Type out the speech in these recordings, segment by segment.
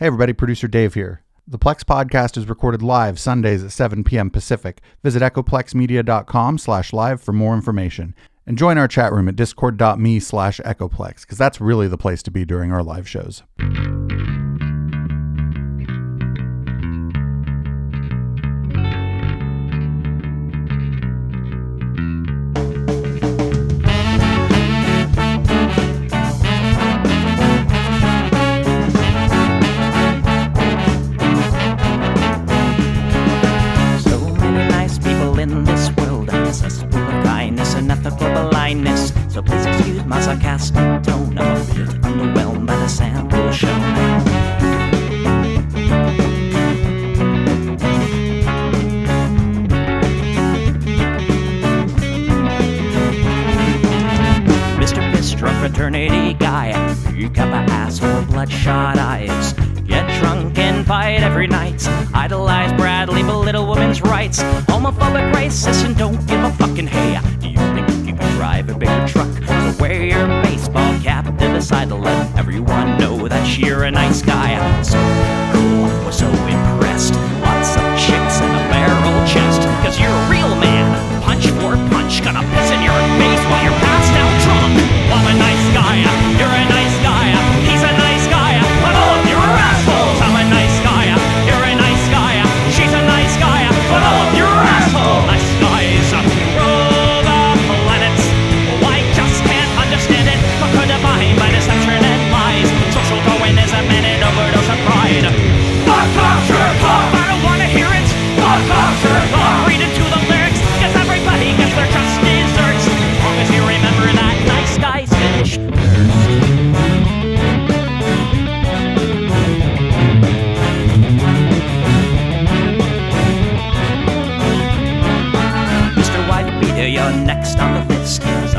Hey, everybody, producer Dave here. The Plex podcast is recorded live Sundays at 7 p.m. Pacific. Visit echoplexmedia.com slash live for more information. And join our chat room at discord.me slash echoplex, because that's really the place to be during our live shows.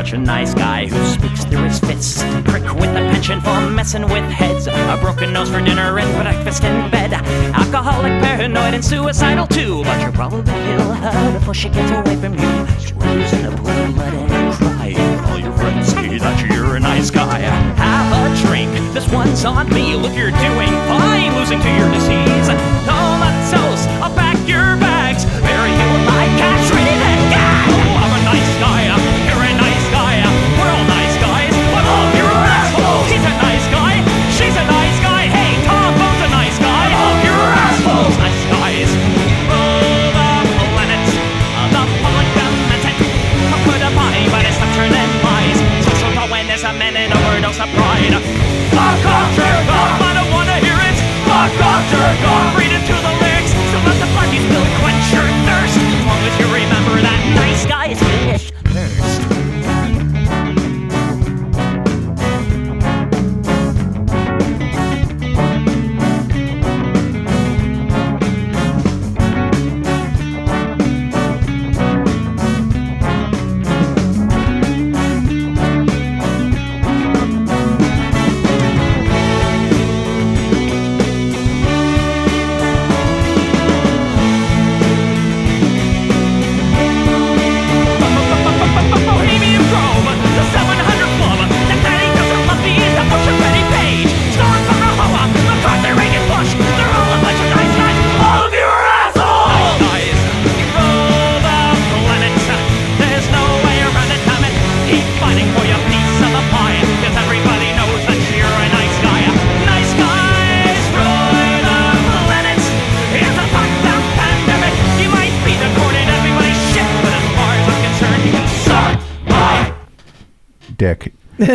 Such a nice guy who speaks through his fists. Prick with a pension for messing with heads. A broken nose for dinner and breakfast in bed. Alcoholic, paranoid, and suicidal too. But you'll probably kill her before she gets away from you. Screws in a blue blood and cry. All your friends say that you're a nice guy. Have a drink. This one's on me. Look, you're doing fine. Losing to your disease. Comatose. I'll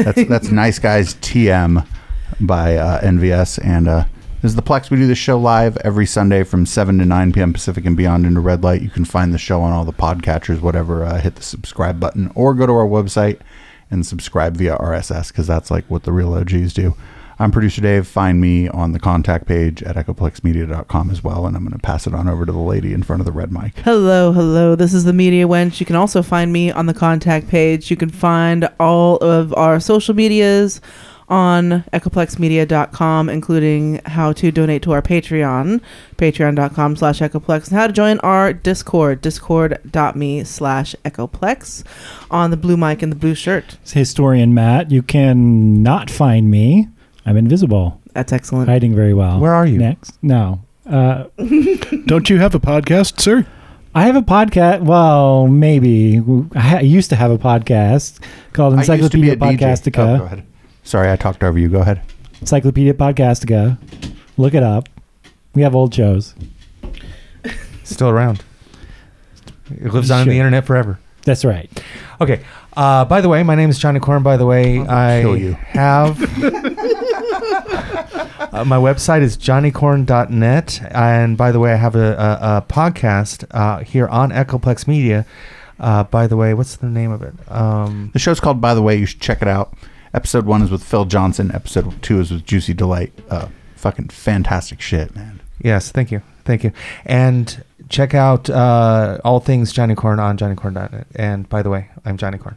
That's that's Nice Guys TM by uh, NVS. And uh, this is the Plex. We do this show live every Sunday from 7 to 9 p.m. Pacific and beyond into red light. You can find the show on all the podcatchers, whatever. Uh, hit the subscribe button or go to our website and subscribe via RSS because that's like what the real OGs do. I'm producer Dave. Find me on the contact page at echoplexmedia.com as well. And I'm going to pass it on over to the lady in front of the red mic. Hello, hello. This is the Media Wench. You can also find me on the contact page. You can find all of our social medias on echoplexmedia.com, including how to donate to our Patreon, patreon.com slash echoplex, and how to join our Discord, discord.me slash echoplex, on the blue mic and the blue shirt. It's historian Matt. You can not find me. I'm invisible. That's excellent. Hiding very well. Where are you? Next. No. Uh, Don't you have a podcast, sir? I have a podcast. Well, maybe. I ha- used to have a podcast called I used to be Encyclopedia a DJ. Podcastica. Oh, go ahead. Sorry, I talked over you. Go ahead. Encyclopedia Podcastica. Look it up. We have old shows. Still around. It lives on Sure. the internet forever. That's right. Okay. Uh, by the way, my name is Johnny Corn. By the way, I kill you. have uh, my website is johnnycorn.net, and by the way, I have a, a, a podcast uh, here on Echoplex Media. Uh, by the way, what's the name of it? Um, The show's called By the Way. You should check it out. Episode one is with Phil Johnson. Episode two is with Juicy Delight. Uh, fucking fantastic shit, man. yes, thank you, thank you, and check out uh, all things Johnny Corn on johnnycorn.net. And by the way, I'm Johnny Corn.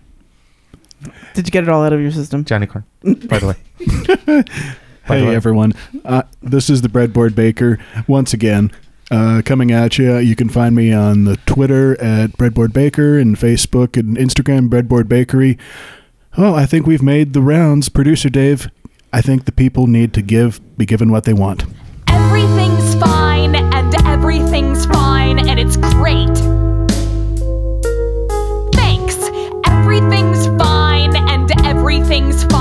Did you get it all out of your system? Johnny Corn. By the way. By the hey, way. everyone. Uh, this is the Breadboard Baker once again. Uh, coming at you. You can find me on the Twitter at Breadboard Baker and Facebook and Instagram Breadboard Bakery. Oh, I think we've made the rounds. Producer Dave, I think the people need to give be given what they want. Everything's fine and everything's fine and it's great. Thanks. Everything's fine and everything's fine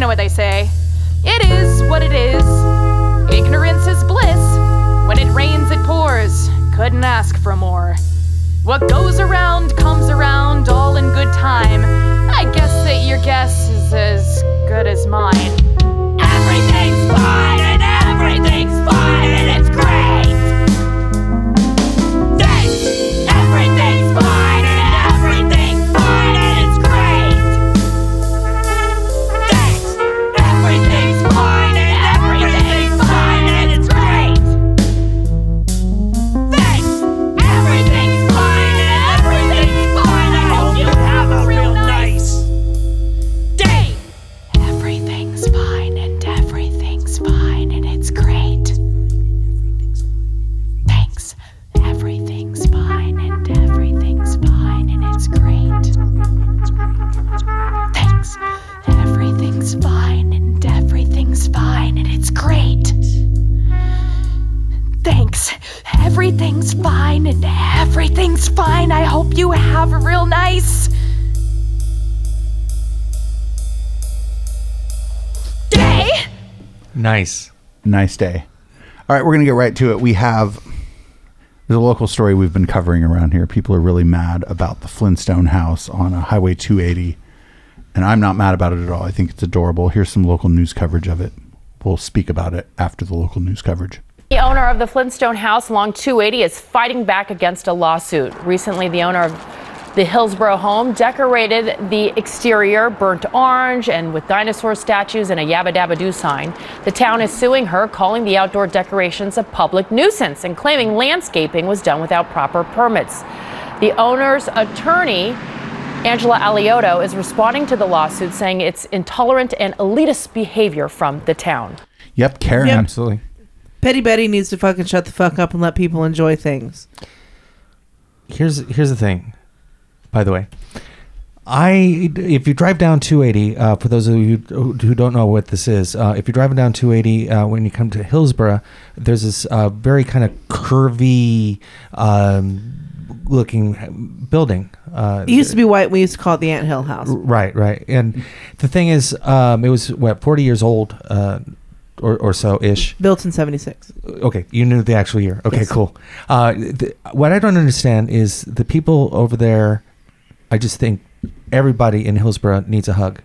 You know what they say. It is what it is. Ignorance is bliss. When it rains, it pours. Couldn't ask for more. What goes around comes around, all in good time. I guess that your guess is as good as mine. Everything's fine Nice. Nice day. All right, we're going to get right to it. We have there's a local story we've been covering around here. People are really mad about the Flintstone house on a Highway 280, and I'm not mad about it at all. I think it's adorable. Here's some local news coverage of it. We'll speak about it after the local news coverage. The owner of the Flintstone house along 280 is fighting back against a lawsuit. Recently, the owner of the Hillsborough home decorated the exterior burnt orange and with dinosaur statues and a Yabba Dabba Doo sign. The town is suing her, calling the outdoor decorations a public nuisance and claiming landscaping was done without proper permits. The owner's attorney, Angela Alioto, is responding to the lawsuit, saying it's intolerant and elitist behavior from the town. Yep, Karen. Yep. Absolutely. Petty Betty needs to fucking shut the fuck up and let people enjoy things. here's here's the thing. By the way, I if you drive down 280, uh, for those of you who don't know what this is, uh, if you're driving down 280 uh, when you come to Hillsborough, there's this uh, very kind of curvy um, looking building. Uh, It used to be white. We used to call it the Ant Hill House. Right, right. And the thing is, um, it was what 40 years old, uh, or or so ish. Built in 76. Okay, you knew the actual year. Okay, Yes. cool. Uh, th- what I don't understand is the people over there. I just think everybody in Hillsborough needs a hug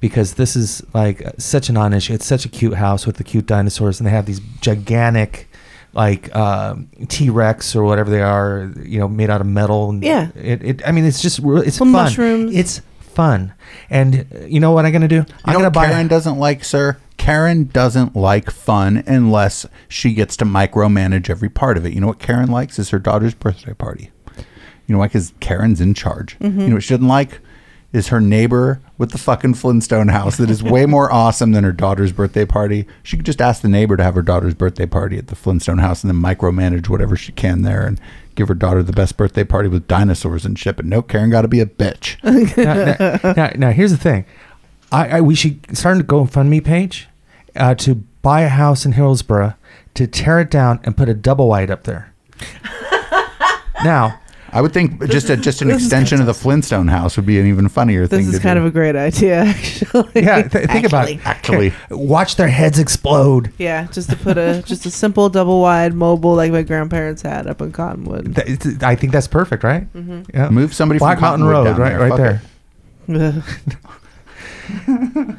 because this is like such a non-issue. It's such a cute house with the cute dinosaurs, and they have these gigantic, like um, T Rex or whatever they are, you know, made out of metal. And Yeah. It, it. I mean, it's just. re- It's Some fun. mushrooms. It's fun. And uh, you know what I'm gonna do? You I'm know gonna what buy. Karen doesn't like, sir? Karen doesn't like fun unless she gets to micromanage every part of it. You know what Karen likes is her daughter's birthday party. You know why? Because Karen's in charge. Mm-hmm. You know what she doesn't like is her neighbor with the fucking Flintstone house that is way more awesome than her daughter's birthday party. She could just ask the neighbor to have her daughter's birthday party at the Flintstone house and then micromanage whatever she can there and give her daughter the best birthday party with dinosaurs and shit. But no, Karen got to be a bitch. now, now, now, now, here's the thing. I, I we should start a GoFundMe page uh, to buy a house in Hillsborough to tear it down and put a double wide up there. now, I would think just a, just an extension of the Flintstone house would be an even funnier thing. This is to kind do. of a great idea, actually. yeah, th- think about it. Actually. Watch their heads explode. Yeah, just to put a just a simple double wide mobile like my grandparents had up in Cottonwood. Th- I think that's perfect, right? Mm-hmm. Yeah. Move somebody Black from Mountain Cottonwood Road, down right, there. right there.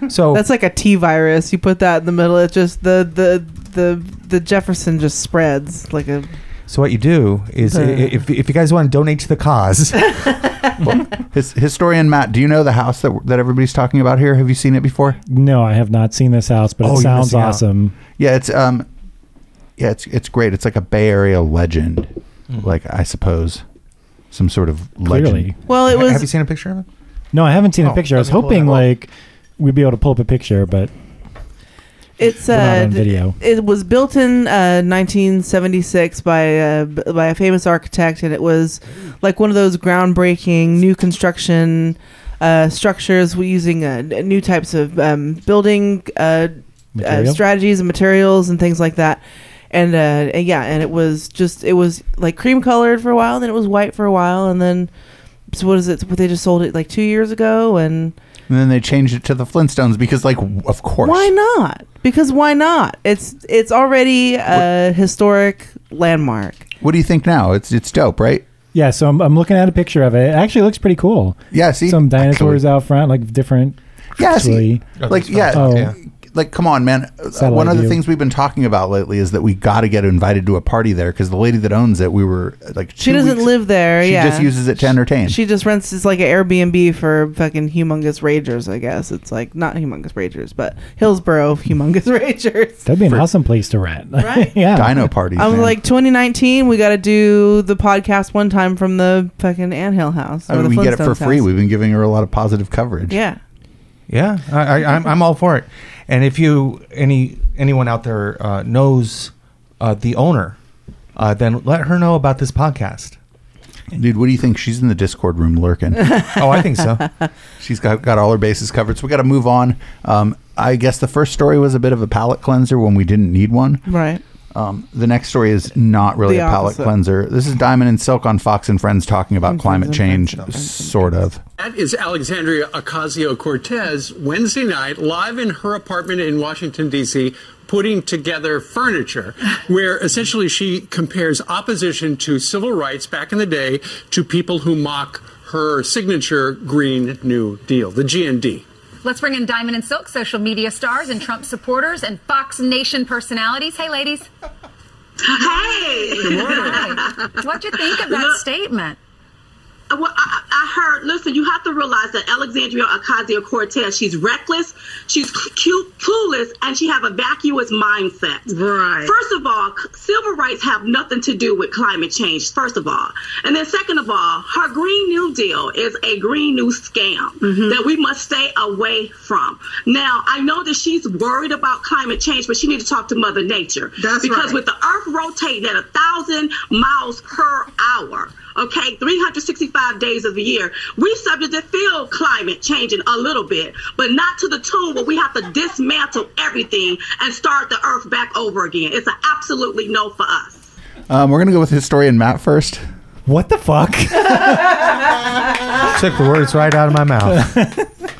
So That's like a T virus. You put that in the middle, it just the the the the Jefferson just spreads like a. So what you do is, i- if, if you guys want to donate to the cause, His, historian Matt, do you know the house that that everybody's talking about here? Have you seen it before? No, I have not seen this house, but Oh, it you're sounds missing out. awesome. Yeah, it's um, yeah, it's it's great. It's like a Bay Area legend, Mm-hmm. like I suppose, some sort of Clearly. legend. Well, it was. have you seen a picture of it? No, I haven't seen Oh, a picture. I was let me pull hoping up. like we'd be able to pull up a picture, but it's we're not uh on video. it was built in uh 1976 by uh, by a famous architect, and it was like one of those groundbreaking new construction uh, structures using uh, new types of um, building uh, uh, strategies and materials and things like that. And, uh, and yeah, and it was just it was like cream colored for a while, then it was white for a while, and then so what is it? They just sold it like two years ago, and And then they changed it to the Flintstones because, like, of course. why not? Because why not? It's it's already a historic landmark. What do you think now? It's it's dope, right? Yeah, so I'm, I'm looking at a picture of it. It actually looks pretty cool. Yeah. See, Some dinosaurs Actually- out front, like different. Yeah, see, actually. like yeah, Oh. yeah. Like come on, man. Satellite One of the view. things we've been talking about lately is that we got to get invited to a party there because the lady that owns it, we were like, She doesn't weeks- live there. She yeah, just uses it to entertain. She just rents. It's like an Airbnb for fucking humongous ragers. I guess it's like not humongous ragers, but Hillsborough humongous ragers. That'd be an For- awesome place to rent. Right? yeah. Dino parties. i'm man. like 2019. We got to do the podcast one time from the fucking Anthill house. I mean, the we get it for Flintstones free. house. We've been giving her a lot of positive coverage. Yeah. Yeah, I, I, I'm, I'm all for it. And if you any anyone out there uh, knows uh, the owner, uh, then let her know about this podcast. Dude, what do you think? She's in the Discord room lurking. Oh, I think so. She's got, got all her bases covered. So we got to move on. Um, I guess the first story was a bit of a palate cleanser when we didn't need one. Right. Um, the next story is not really The a palate opposite. cleanser. This is Diamond and Silk on Fox and Friends talking about And climate change, and Friends and Friends. sort of. That is Alexandria Ocasio Cortez Wednesday night, live in her apartment in Washington, D.C., putting together furniture where essentially she compares opposition to civil rights back in the day to people who mock her signature Green New Deal, the GND. Let's bring in Diamond and Silk, social media stars and Trump supporters and Fox Nation personalities. Hey, ladies. Hey. Good morning. What'd you think of that statement? Well, I, I heard. Listen, you have to realize that Alexandria Ocasio Cortez. She's reckless, she's cute, clueless, and she have a vacuous mindset. Right. First of all, civil rights have nothing to do with climate change. First of all, and then second of all, her Green New Deal is a Green New scam mm-hmm. that we must stay away from. Now, I know that she's worried about climate change, but she need to talk to Mother Nature. That's because right. with the Earth rotating at a thousand miles per hour. Okay, 365 days of the year. We subject to feel climate changing a little bit, but not to the tune where we have to dismantle everything and start the earth back over again. It's an absolutely no for us. Um, we're going to go with historian Matt first. What the fuck? Took the words right out of my mouth.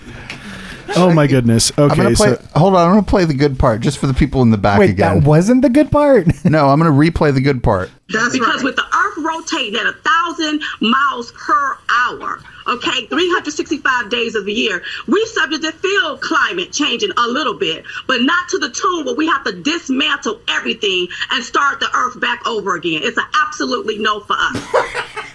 Oh my goodness. I'm Okay, gonna play, so hold on, I'm going to play the good part just for the people in the back Wait, again. that wasn't the good part. no, I'm going to replay the good part. That's because right. with the earth rotating at a thousand miles per hour, okay, 365 days of the year, we subject to feel climate changing a little bit, but not to the tune where we have to dismantle everything and start the earth back over again. It's an absolutely no for us.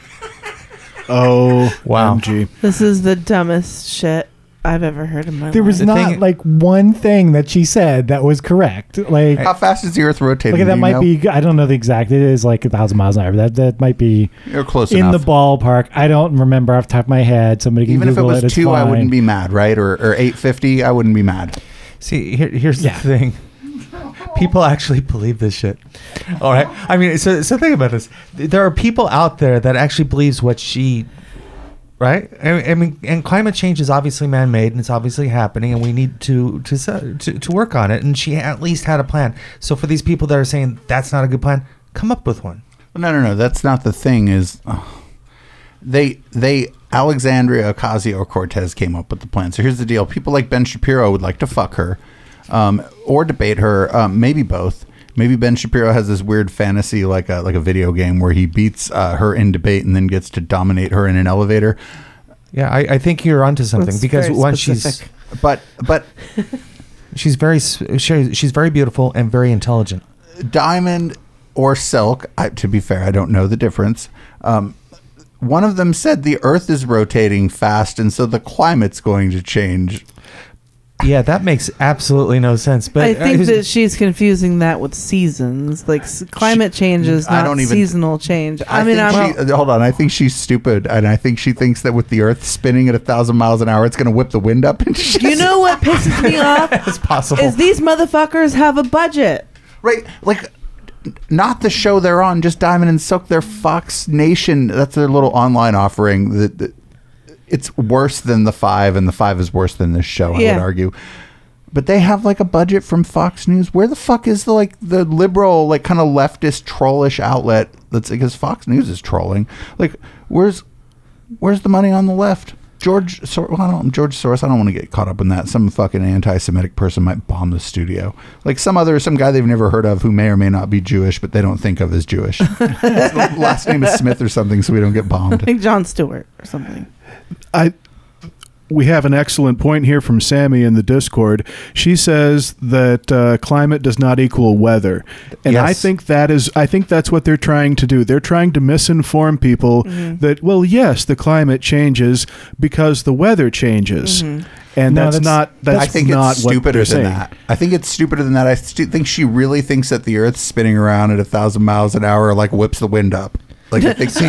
Oh, Wow. MG. This is the dumbest shit I've ever heard in my There life. was The not thing- like one thing that she said that was correct. Like, How fast is the Earth rotating? like Do that you might know? be. I don't know the exact. It is like a thousand miles an hour. That that might be You're close in enough. the ballpark. I don't remember off the top of my head. Somebody can Even if it Google was it's two, I fine. wouldn't be mad, right? Or or eight fifty, I wouldn't be mad. See, here, here's Yeah. the thing. People actually believe this shit. All right. I mean, so so think about this. There are people out there that actually believes what she, right? I, I mean, and climate change is obviously man-made and it's obviously happening, and we need to to to to work on it. And she at least had a plan. So for these people that are saying that's not a good plan, come up with one. No, no, no. That's not the thing. Is uh, they they Alexandria Ocasio Cortez came up with the plan. So here's the deal: people like Ben Shapiro would like to fuck her, um, or debate her. Um, maybe both. Maybe Ben Shapiro has this weird fantasy, like a like a video game, where he beats uh, her in debate and then gets to dominate her in an elevator. Yeah, I, I think you're onto something That's because once specific. she's But but she's very s- she, she's very beautiful and very intelligent. diamond or silk. I, to be fair, I don't know the difference. Um, one of them said the Earth is rotating fast, and so the climate's going to change. Yeah, that makes absolutely no sense. But I think here's- that she's confusing that with seasons. Like s- climate change is I not don't even- seasonal change. I, I, mean, I'm, she, uh, hold on. I think she's stupid, and I think she thinks that with the Earth spinning at a thousand miles an hour, it's going to whip the wind up. And do you know what pisses me off? it's possible. Is these motherfuckers have a budget? right? Like, not the show they're on, just Diamond and Silk. They're Fox Nation. That's their little online offering. That that- it's worse than the five, and the five is worse than this show. I Yeah. would argue. But they have like a budget from Fox News. Where the fuck is the like the liberal, like kind of leftist trollish outlet that's because Fox News is trolling. Like, where's where's the money on the left? George, Sor- well, I don't, George Soros. I don't want to get caught up in that. Some fucking anti-Semitic person might bomb the studio, like some other, some guy they've never heard of who may or may not be Jewish, but they don't think of as Jewish. His last name is Smith or something, so we don't get bombed. Like Jon Stewart or something. I we have an excellent point here from Sammy in the Discord. She says that uh, climate does not equal weather, and I think that is. I think that's what they're trying to do. They're trying to misinform people that well, yes, the climate changes because the weather changes, and No, that's, that's- not. That's I think not it's stupider than saying. that. I think it's stupider than that. I stu- think she really thinks that the Earth's spinning around at a thousand miles an hour, like whips the wind up. Like I think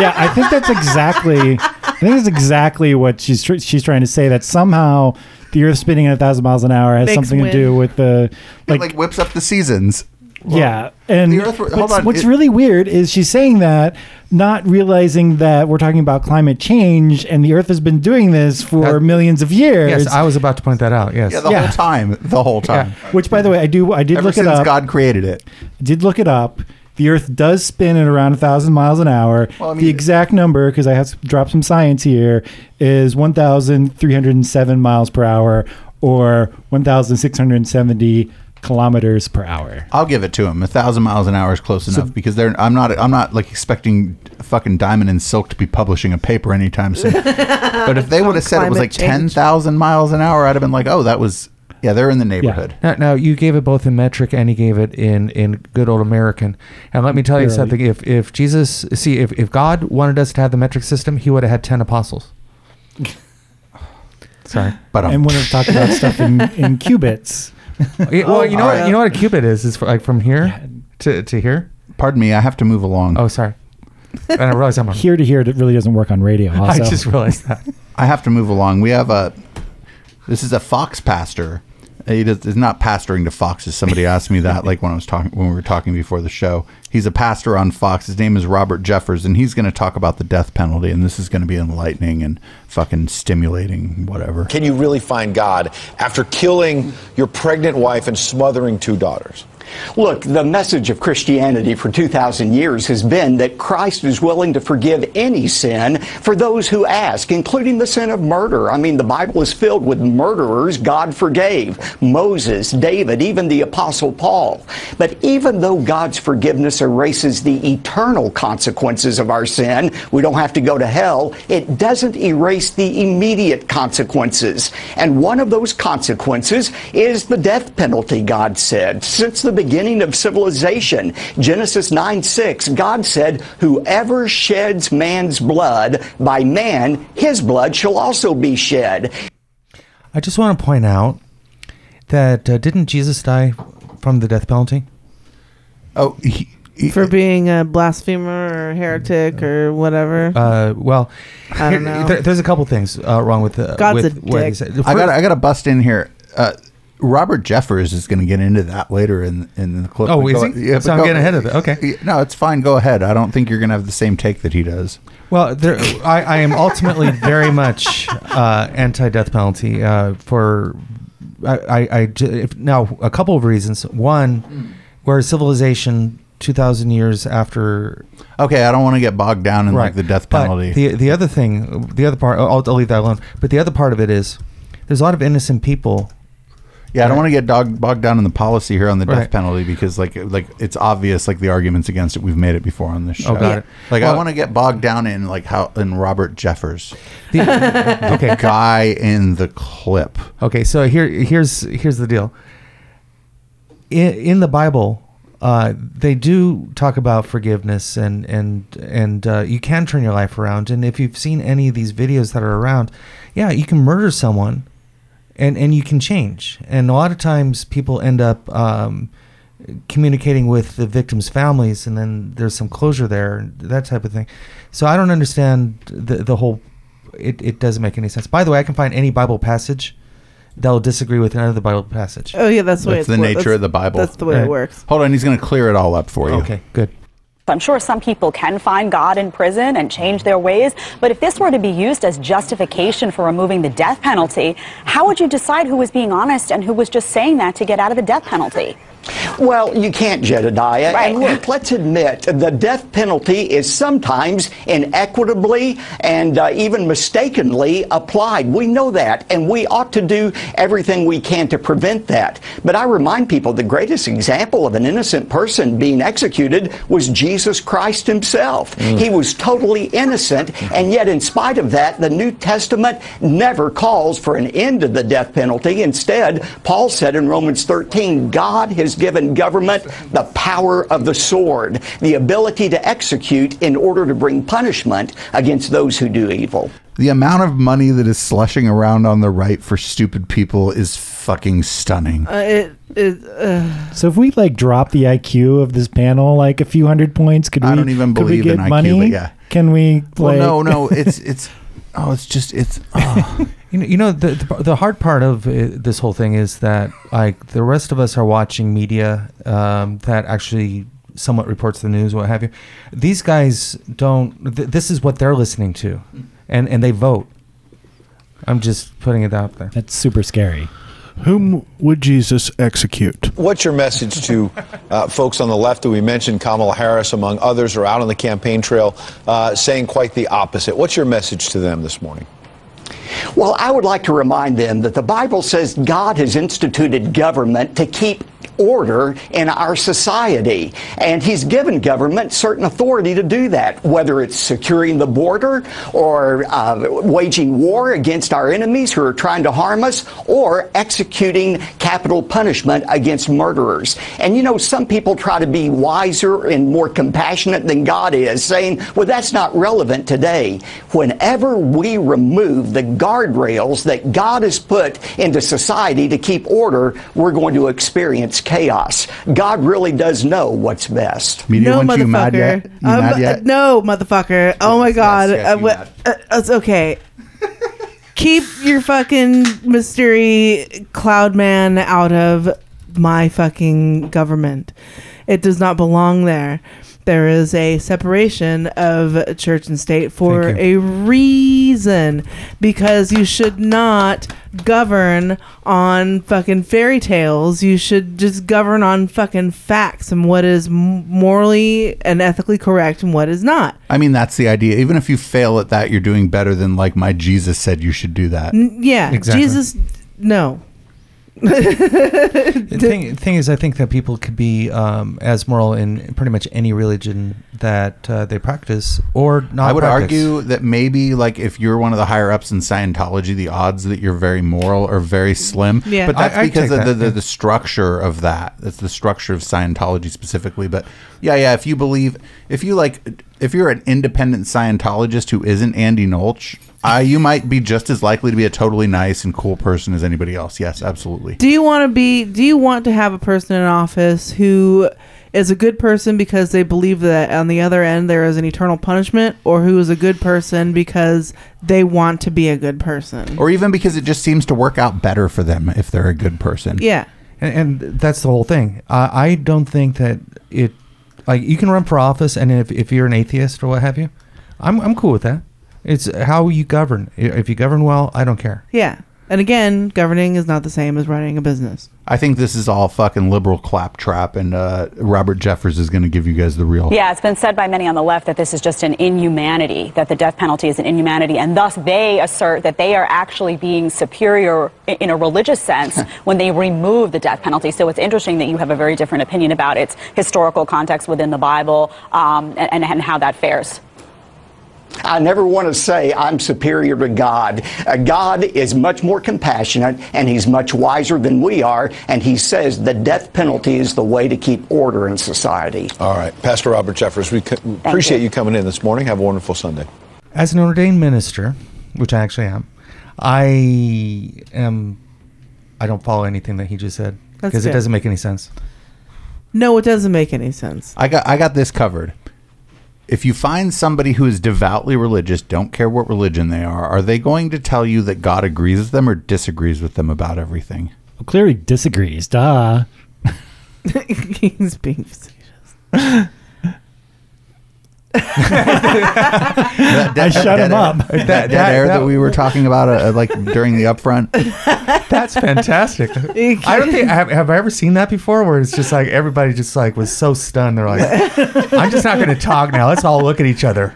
yeah, I think that's exactly. I think that's exactly what she's tr- she's trying to say. That somehow the Earth spinning at a thousand miles an hour has Makes something wind. to do with the like, like. whips up the seasons. yeah, and the Earth- hold what's, on, what's it- really weird is she's saying that, not realizing that we're talking about climate change, and the Earth has been doing this for That- millions of years. yes, I was about to point that out. Yes. Yeah, the Yeah. whole time, the whole time. which, by the way, I do. I did Ever look it up. God created it. I did look it up. The Earth does spin at around a thousand miles an hour. Well, I mean- the exact number, because I have to drop some science here, is one thousand three hundred and seven miles per hour, or one thousand six hundred and seventy kilometers per hour. I'll give it to him. A thousand miles an hour is close enough because they're. I'm not. I'm not like expecting fucking Diamond and Silk to be publishing a paper anytime soon. but if they would have said it was like ten change. thousand miles an hour, I'd have been like, oh, that was. Yeah, they're in the neighborhood. Now, now you gave it both in metric and you gave it in in good old American. And let me tell you Barely. something. If if Jesus, see, if, if God wanted us to have the metric system, He would have had ten apostles. Sorry. But um, and when we're talking about stuff in, in cubits, well, you know what you know what a cubit is? Is like from here to to here. pardon me, I have to move along. Oh, sorry. And I realize I'm. on- here to here, it really doesn't work on radio. I just realized that. I have to move along. We have a. This is a Fox pastor. He does, is not pastoring to Foxes. Somebody asked me that, like when I was talking when we were talking before the show. He's a pastor on Fox. His name is Robert Jeffress, and he's going to talk about the death penalty. And this is going to be enlightening and fucking stimulating, whatever. Can you really find God after killing your pregnant wife and smothering two daughters? Look, the message of Christianity for 2,000 years has been that Christ is willing to forgive any sin for those who ask, including the sin of murder. I mean, the Bible is filled with murderers God forgave Moses, David, even the Apostle Paul. But even though God's forgiveness erases the eternal consequences of our sin, we don't have to go to hell, it doesn't erase the immediate consequences. And one of those consequences is the death penalty, God said. Since the beginning of civilization. Genesis 9 6, God said, Whoever sheds man's blood, by man his blood shall also be shed. I just want to point out that uh, didn't Jesus die from the death penalty? Oh, he, for being a blasphemer or heretic or whatever. Uh, well, I don't know. there- there's a couple things uh, wrong with the God's with a dick. I got I got to bust in here. Uh, Robert Jeffress is going to get into that later in in the clip. Oh, is go- he? but So I'm getting ahead of it. Okay. No, it's fine. Go ahead. I don't think you're going to have the same take that he does. Well, there, I, I am ultimately very much uh, anti-death penalty uh, for I, I, I if, now a couple of reasons. One, where civilization two thousand years after. Okay, I don't want to get bogged down in like the death But penalty. the the other thing, the other part, I'll, I'll leave that alone. But the other part of it is, there's a lot of innocent people. Yeah, I don't want to get dog, bogged down in the policy here on the death Right. penalty because like like it's obvious like the arguments against it. We've made it before on this show. Oh, got it. Like I Well- want to get bogged down in like how in Robert Jeffress, The- the okay. guy in the clip. Okay, so here here's here's the deal. In, in the Bible, uh, they do talk about forgiveness and and and uh, you can turn your life around. And if you've seen any of these videos that are around, yeah, you can murder someone, and and you can change. And a lot of times, people end up. Um, communicating with the victims' families, and then there's some closure there, and that type of thing. So I don't understand the the whole. It, it doesn't make any sense. By the way, I can find any Bible passage that will disagree with another Bible passage. Oh yeah, that's the way That's it's the nature that's- of the Bible. That's the way Right. it works. Hold on, he's going to clear it all up for you. Okay, good. I'm sure some people can find God in prison and change their ways, but if this were to be used as justification for removing the death penalty, how would you decide who was being honest and who was just saying that to get out of the death penalty? Well, you can't, Jedediah. Right. And look, let's admit the death penalty is sometimes inequitably and uh, even mistakenly applied. We know that, and we ought to do everything we can to prevent that. But I remind people the greatest example of an innocent person being executed was Jesus Christ himself. He was totally innocent, and yet, in spite of that, the New Testament never calls for an end to the death penalty. Instead, Paul said in Romans 13, God has given government the power of the sword, the ability to execute in order to bring punishment against those who do evil. The amount of money that is slushing around on the right for stupid people is fucking stunning. Uh, it it. Uh, So if we like drop the IQ of this panel like a few hundred points, could I we? don't even believe get in IQ, money? but yeah. Can we? Well, no, no, it's it's oh, it's just it's oh. You know, you know the, the the hard part of uh, this whole thing is that like the rest of us are watching media um, that actually somewhat reports the news, what have you. These guys don't. Th- this is what they're listening to, and and they vote. I'm just putting it out there. That's super scary. Whom would Jesus execute? What's your message to uh, folks on the left that we mentioned, Kamala Harris, among others, are out on the campaign trail uh, saying quite the opposite? What's your message to them this morning? Well, I would like to remind them that the Bible says God has instituted government to keep order in our society. And He's given government certain authority to do that, whether it's securing the border or uh, waging war against our enemies who are trying to harm us or executing capital punishment against murderers. And you know, some people try to be wiser and more compassionate than God is, saying, well, that's not relevant today. Whenever we remove the guardrails that God has put into society to keep order, we're going to experience chaos. God really does know what's best. Media no, went you mad motherfucker. yet? You Um, mad yet? No, motherfucker. Oh my god. yes, Uh, what- uh, it's okay. Keep your fucking mystery cloud man out of my fucking government. It does not belong there. There is a separation of church and state for a reason because you should not govern on fucking fairy tales. You should just govern on fucking facts and what is morally and ethically correct and what is not. I mean, that's the idea. Even if you fail at that, you're doing better than like my Jesus said you should do that. N- yeah, Exactly. Jesus. No, the thing, thing is, I think that people could be um, as moral in pretty much any religion that uh, they practice or not. I would practice. argue that maybe like if you're one of the higher ups in Scientology, the odds that you're very moral are very slim. Yeah. but that's I- I'd because take of the, that, the, yeah. the structure of that. That's the structure of Scientology specifically. But yeah, yeah. If you believe, if you like, if you're an independent Scientologist who isn't Andy Nolch, uh, you might be just as likely to be a totally nice and cool person as anybody else. Yes, absolutely. Do you want to be? Do you want to have a person in office who is a good person because they believe that on the other end there is an eternal punishment, or who is a good person because they want to be a good person? Or even because it just seems to work out better for them if they're a good person. Yeah. and, and that's the whole thing. I I don't think that it like you can run for office, and if if you're an atheist or what have you, I'm I'm cool with that. It's how you govern. If you govern well, I don't care. Yeah. And again, governing is not the same as running a business. I think this is all fucking liberal claptrap, and uh, Robert Jeffress is going to give you guys the real. Yeah, it's been said by many on the left that this is just an inhumanity, that the death penalty is an inhumanity, and thus they assert that they are actually being superior in a religious sense when they remove the death penalty. So it's interesting that you have a very different opinion about its historical context within the Bible um, and, and how that fares. I never want to say I'm superior to God. Uh, God is much more compassionate and he's much wiser than we are, and he says the death penalty is the way to keep order in society. All right, Pastor Robert Jeffress, we co- appreciate you. coming in this morning. Have a wonderful Sunday. As an ordained minister, which I actually am, I am. I don't follow anything that he just said because it doesn't make any sense. No, it doesn't make any sense. I got I got this covered. If you find somebody who is devoutly religious, don't care what religion they are, are they going to tell you that God agrees with them or disagrees with them about everything? Well, clearly disagrees. Duh. He's being facetious. That I shut dead him air- up. That, That- dead air that- that we were talking about, uh, like during the upfront. That's fantastic. I don't think have, have I ever seen that before, where it's just like everybody just like was so stunned. They're like, "I'm just not going to talk now. Let's all look at each other."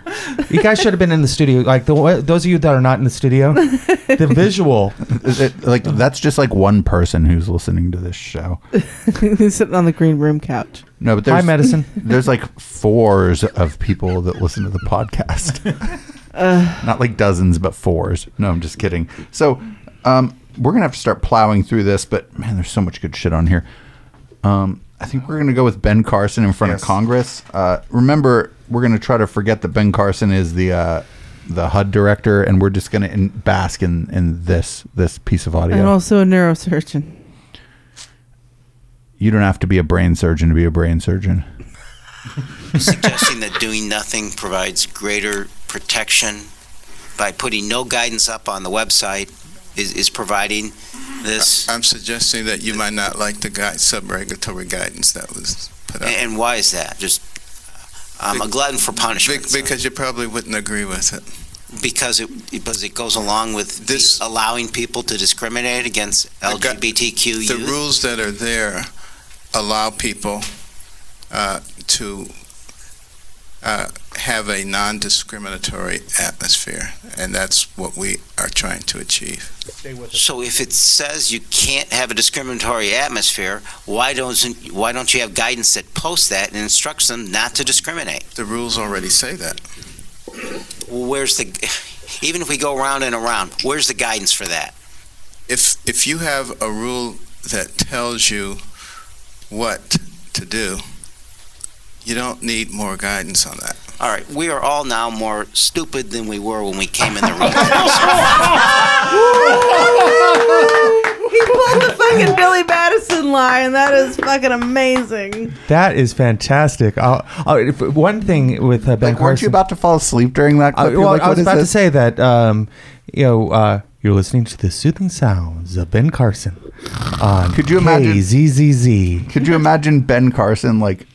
You guys should have been in the studio. Like the those of you that are not in the studio, the visual. Is it, like that's just like one person who's listening to this show. He's sitting on the green room couch. No, but Hi, there's medicine. There's like fours of people that listen to the podcast. Not like dozens, but fours. No, I'm just kidding. So, um, we're gonna have to start plowing through this, but man, there's so much good shit on here. Um, I think we're gonna go with Ben Carson in front Yes. of Congress. Uh, remember, we're gonna try to forget that Ben Carson is the uh, the HUD director, and we're just gonna in, bask in in this this piece of audio. And also a neurosurgeon. You don't have to be a brain surgeon to be a brain surgeon. suggesting that doing nothing provides greater protection by putting no guidance up on the website is, is providing this. I'm suggesting that you might not like the guide, sub-regulatory guidance that was put out. And why is that? Just, I'm a glutton for punishment. Be- Because you probably wouldn't agree with it. Because it, because it goes along with the- allowing people to discriminate against LGBTQ The youth? rules that are there allow people uh, to uh, have a non-discriminatory atmosphere, and that's what we are trying to achieve. So if it says you can't have a discriminatory atmosphere, why don't, why don't you have guidance that posts that and instructs them not to discriminate? The rules already say that. Well, where's the, even if we go around and around, where's the guidance for that? If, if you have a rule that tells you what to do, you don't need more guidance on that. All right, we are all now more stupid than we were when we came in the room. He pulled the fucking Billy Madison line. That is fucking amazing. That is fantastic. I'll, I'll, if, one thing with uh, Ben Like, weren't Carson. you about to fall asleep during that Uh, clip? You're well, like, I was is about to say that um, you know uh, you're listening to the soothing sounds of Ben Carson on Could you imagine- KZZZ. Could you imagine Ben Carson like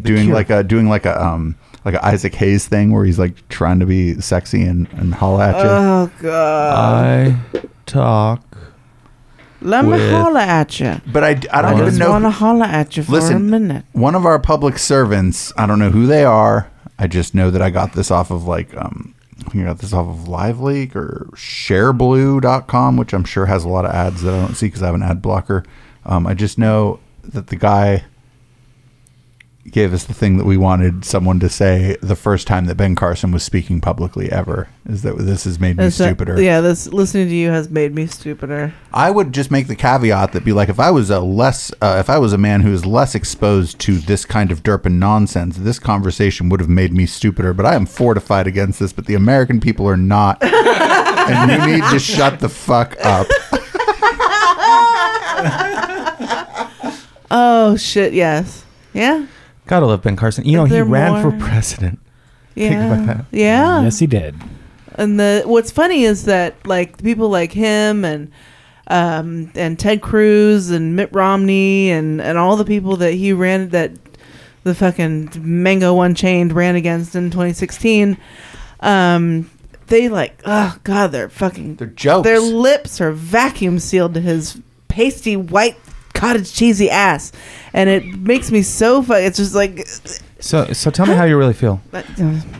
doing Cure. like a doing like a um like a Isaac Hayes thing where he's like trying to be sexy and and holla at you? Oh god. I talk. Let me with- holler at you. but I, I don't I even just know. want to holler at you for a Listen, minute. one of our public servants. I don't know who they are. I just know that I got this off of like um Think got this off of LiveLeak or ShareBlue.com, which I'm sure has a lot of ads that I don't see because I have an ad blocker. Um, I just know that the guy gave us the thing that we wanted someone to say the first time that Ben Carson was speaking publicly ever is that this has made me Is that- stupider. yeah, this listening to you has made me stupider. I would just make the caveat that be like, if I was a less, uh, if I was a man who is less exposed to this kind of derp and nonsense, this conversation would have made me stupider. But I am fortified against this. But the American people are not, and you need to shut the fuck up. Oh shit! Yes. Yeah. Gotta love Ben Carson. You know, he They're ran for more- president. Think Yeah. about that. Yeah. Yes, he did. And the what's funny is that like people like him and um and Ted Cruz and Mitt Romney and and all the people that he ran that the fucking Mango Unchained ran against in 2016 um they like oh god they're fucking they're jokes their lips are vacuum sealed to his pasty white cottage cheesy ass and it makes me so fu- it's just like So, so tell me how you really feel. All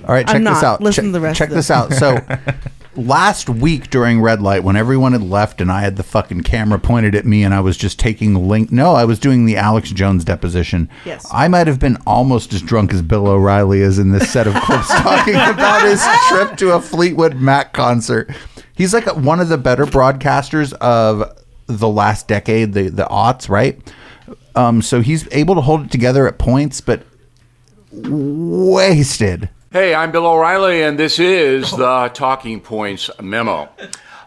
right, check I'm this not. out. Listen check, to the rest Check of this this. out. So last week during red light, when everyone had left and I had the fucking camera pointed at me and I was just taking the link. No, I was doing the Alex Jones deposition. Yes. I might have been almost as drunk as Bill O'Reilly is in this set of clips talking about his trip to a Fleetwood Mac concert. He's like one of the better broadcasters of the last decade, the the aughts, right? Um, so he's able to hold it together at points, but wasted. Hey, I'm Bill O'Reilly, and this is the Talking Points memo.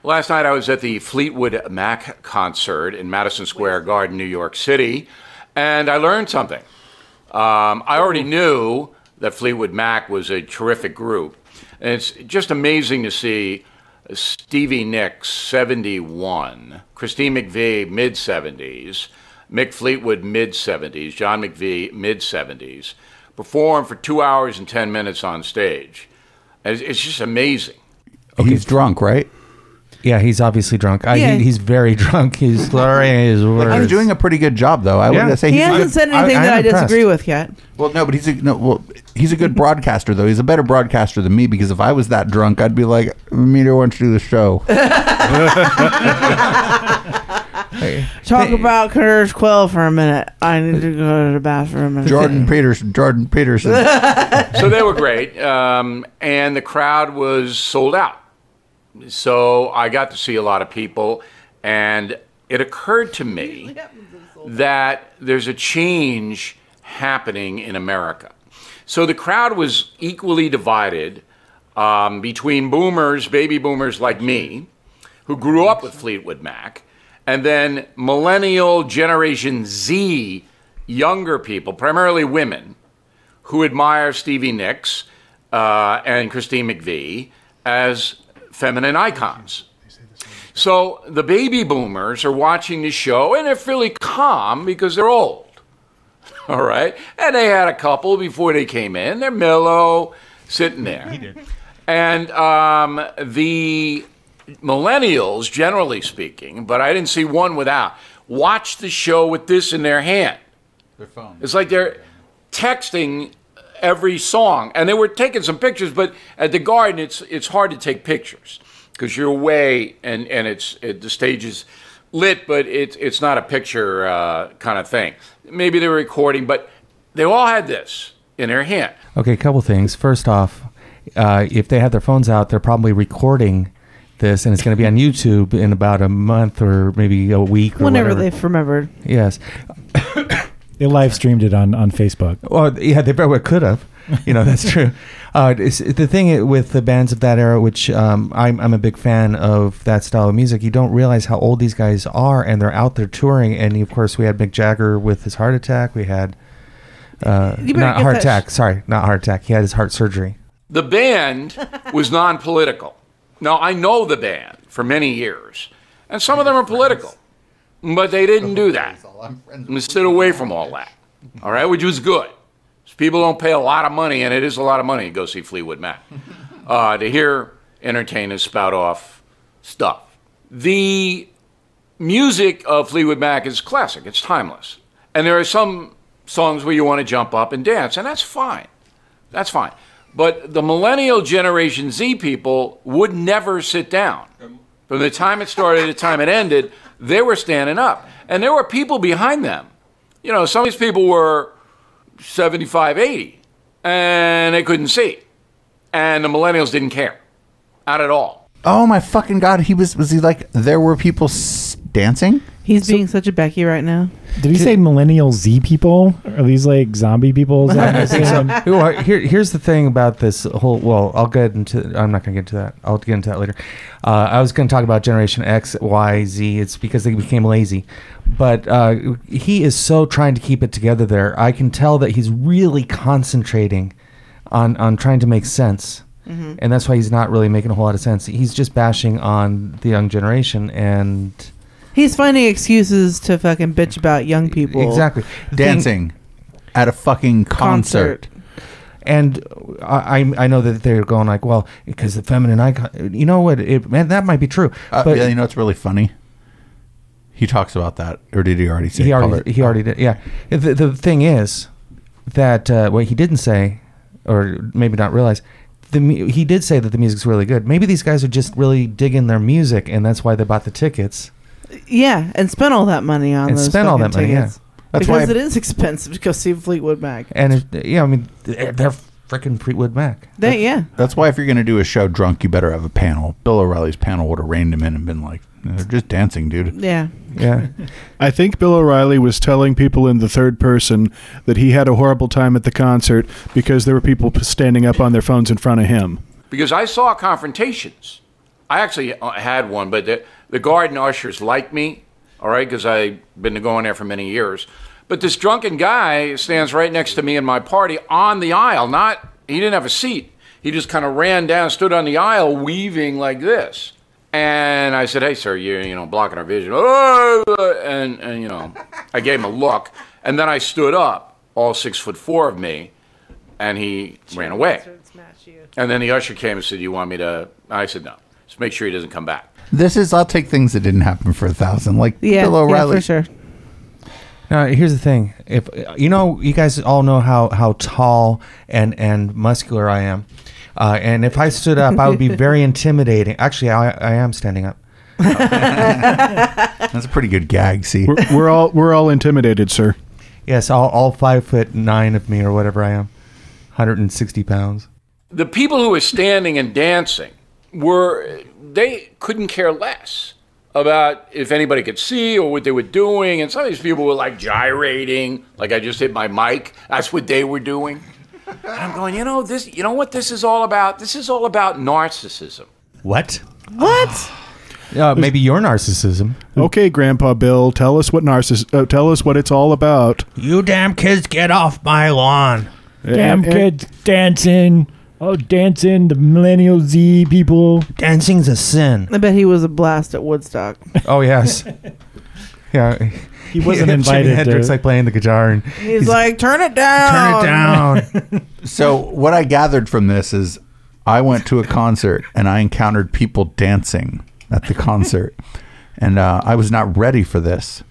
Last night I was at the Fleetwood Mac concert in Madison Square Garden, New York City, and I learned something. Um, I already knew that Fleetwood Mac was a terrific group, and it's just amazing to see Stevie Nicks, 71, Christine McVie, mid 70s, Mick Fleetwood, mid 70s, John McVie, mid 70s, perform for two hours and 10 minutes on stage. It's, it's just amazing. Okay. He's drunk, right? Yeah, he's obviously drunk. I, Yeah. he, he's very drunk. He's slurring his words. He's doing a pretty good job, though. I Yeah. would say he he's a hasn't good- said anything that I disagree with yet Well, no, but he's a no. Well, he's a good broadcaster, though. He's a better broadcaster than me because if I was that drunk, I'd be like, "Meter, why don't you do the show?" talk about Curtis Quill for a minute I need to go to the bathroom and Jordan Peterson. Jordan Peterson. so they were great, um, and the crowd was sold out. So I got to see a lot of people, and it occurred to me that there's a change happening in America. So the crowd was equally divided um, between boomers, baby boomers like me, who grew up with Fleetwood Mac, and then millennial Generation Z younger people, primarily women, who admire Stevie Nicks uh, and Christine McVie as feminine icons. So the baby boomers are watching the show and they're fairly calm because they're old. All right. And they had a couple before they came in. They're mellow, sitting there. And um, the millennials, generally speaking, but I didn't see one without, watch the show with this in their hand. Their phone. It's like they're texting every song, and they were taking some pictures. But at the Garden, it's it's hard to take pictures because you're away, and and it's it, the stage is lit, but it's it's not a picture uh, kind of thing. Maybe they were recording, but they all had this in their hand. Okay, a couple things. First off, uh, if they have their phones out, they're probably recording this, and it's going to be on YouTube in about a month or maybe a week. Or whenever whatever. they've remembered Yes. They live streamed it on, on Facebook. Well, yeah, they probably could have. You know, that's true. Uh, it's, the thing with the bands of that era, which um, I'm, I'm a big fan of that style of music, you don't realize how old these guys are, and they're out there touring. And of course, we had Mick Jagger with his heart attack. We had uh, not heart that sh- attack. sorry, not heart attack. He had his heart surgery. The band was non political. Now, I know the band for many years, and some of them are political, but they didn't do that. And sit away from all that, all right, which was good. People don't pay a lot of money, and it is a lot of money to go see Fleetwood Mac, uh, to hear entertainers spout off stuff. The music of Fleetwood Mac is classic, it's timeless. And there are some songs where you want to jump up and dance, and that's fine. That's fine. But the millennial Generation Z people would never sit down. From the time it started to the time it ended, they were standing up. And there were people behind them. You know, some of these people were 75, 80, and they couldn't see. And the millennials didn't care. Not at all. Oh my fucking god! He was was he like there were people s- dancing? He's being such a Becky right now. Did he say millennial Z people? Are these like zombie people? Is that what I think so. saying? Who are- here, here's the thing about this whole. Well, I'll get into. I'm not going to get into that. I'll get into that later. Uh, I was going to talk about Generation X, Y, Z. It's because they became lazy, but uh, he is so trying to keep it together. There, I can tell that he's really concentrating on on trying to make sense, Mhm. and that's why he's not really making a whole lot of sense. He's just bashing on the young generation and. He's finding excuses to fucking bitch about young people. Exactly. The thing- Dancing at a fucking concert. And I, I I know that they're going like, well, because the feminine icon. You know what? It, man, that might be true. Uh, but yeah, you know it's really funny? He talks about that, or did he already say? he color? already he already did. Yeah. The, the thing is that uh, what he didn't say, or maybe not realize. The, he did say that the music's really good. Maybe these guys are just really digging their music, and that's why they bought the tickets. Yeah, and spent all that money on And those spent all that money, yeah. That's because why- it is expensive to go see Fleetwood Mac. And it, yeah, I mean, they're freaking Fleetwood Mac. They, yeah. That's why if you're going to do a show drunk, you better have a panel. Bill O'Reilly's panel would have reined him in and been like, "They're just dancing, dude." Yeah. Yeah. I think Bill O'Reilly was telling people in the third person that he had a horrible time at the concert because there were people standing up on their phones in front of him. because I saw confrontations. I actually uh, had one, but the, the garden ushers like me, all right, because I've been going there for many years. But this drunken guy stands right next to me in my party on the aisle. Not he didn't have a seat. He just kind of ran down, stood on the aisle, weaving like this. And I said, "Hey, sir, you're you know blocking our vision." Oh, and and you know, I gave him a look, and then I stood up, all six foot four of me, and he ran away. And then the usher came and said, "You want me to?" I said, "No. Just make sure he doesn't come back." This is I'll take things that didn't happen for a thousand, like Yeah, Bill yeah, O'Reilly. for sure. Now, here's the thing: if you know, you guys all know how how tall and and muscular I am, uh, and if I stood up, I would be very intimidating. Actually, I I am standing up. That's a pretty good gag. See, We're, we're all we're all intimidated, sir. Yes, all all five foot nine of me or whatever I am, 160 pounds. The people who were standing and dancing were they couldn't care less about if anybody could see or what they were doing. And some of these people were like gyrating, like I just hit my mic. That's what they were doing. And I'm going, you know, this, you know what this is all about? This is all about narcissism. What? What? Uh, maybe your narcissism. Okay, Grandpa Bill, tell us what narciss. Uh, tell us what it's all about. You damn kids, get off my lawn! Damn eh, kids dancing. Oh, dancing, the millennial Z people. Dancing's a sin. I bet he was a blast at Woodstock. Oh yes. yeah. He wasn't Jimi invited to- Hendrix like playing the guitar and He's, like, turn it down. turn it down. so what I gathered from this is, I went to a concert and I encountered people dancing at the concert, and uh, I was not ready for this,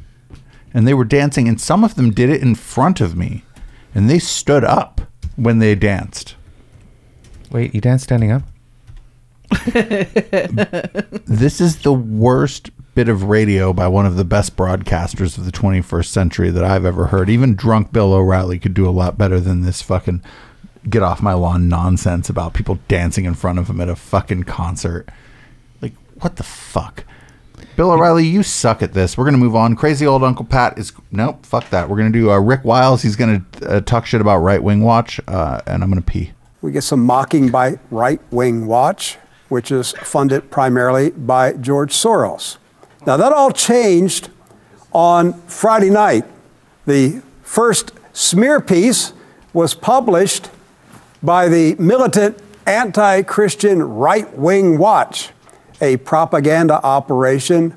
and they were dancing, and some of them did it in front of me, and they stood up when they danced. Wait, you dance standing up? this is the worst bit of radio by one of the best broadcasters of the 21st century that I've ever heard. Even drunk Bill O'Reilly could do a lot better than this fucking get off my lawn nonsense about people dancing in front of him at a fucking concert. Like, what the fuck? Bill O'Reilly, you suck at this. We're going to move on. Crazy old Uncle Pat is. Nope, fuck that. We're going to do uh, Rick Wiles. He's going to uh, talk shit about Right Wing Watch, uh, and I'm going to pee. We get some mocking by Right Wing Watch, which is funded primarily by George Soros. Now, that all changed on Friday night. The first smear piece was published by the militant anti Christian Right Wing Watch, a propaganda operation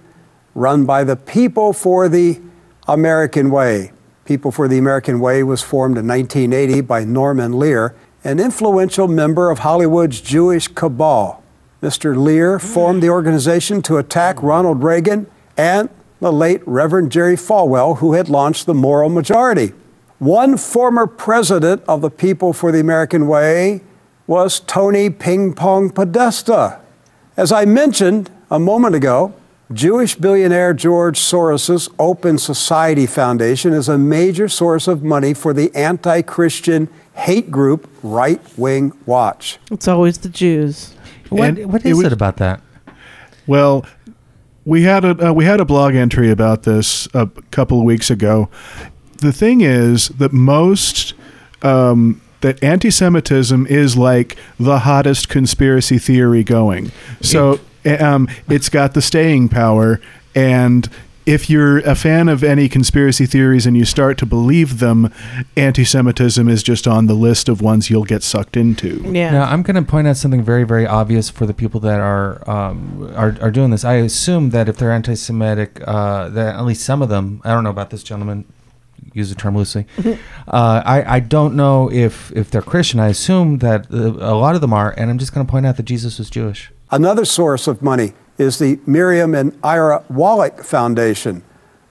run by the People for the American Way. People for the American Way was formed in 1980 by Norman Lear, an influential member of Hollywood's Jewish cabal. Mr. Lear formed the organization to attack Ronald Reagan and the late Reverend Jerry Falwell, who had launched the Moral Majority. One former president of the People for the American Way was Tony Ping Pong Podesta. As I mentioned a moment ago, Jewish billionaire George Soros' Open Society Foundation is a major source of money for the anti Christian hate group Right Wing Watch. It's always the Jews. What, And what it is was- it about that? Well, we had a uh, we had a blog entry about this a couple of weeks ago. The thing is that most um, that anti-Semitism is like the hottest conspiracy theory going. So um, it's got the staying power, and if you're a fan of any conspiracy theories and you start to believe them, anti-Semitism is just on the list of ones you'll get sucked into. Yeah. Now I'm going to point out something very, very obvious for the people that are um, are, are doing this. I assume that if they're anti-Semitic, uh, that at least some of them. I don't know about this gentleman. Use the term loosely. uh, I I don't know if if they're Christian. I assume that uh, a lot of them are, and I'm just going to point out that Jesus was Jewish. Another source of money is the Miriam and Ira Wallach Foundation.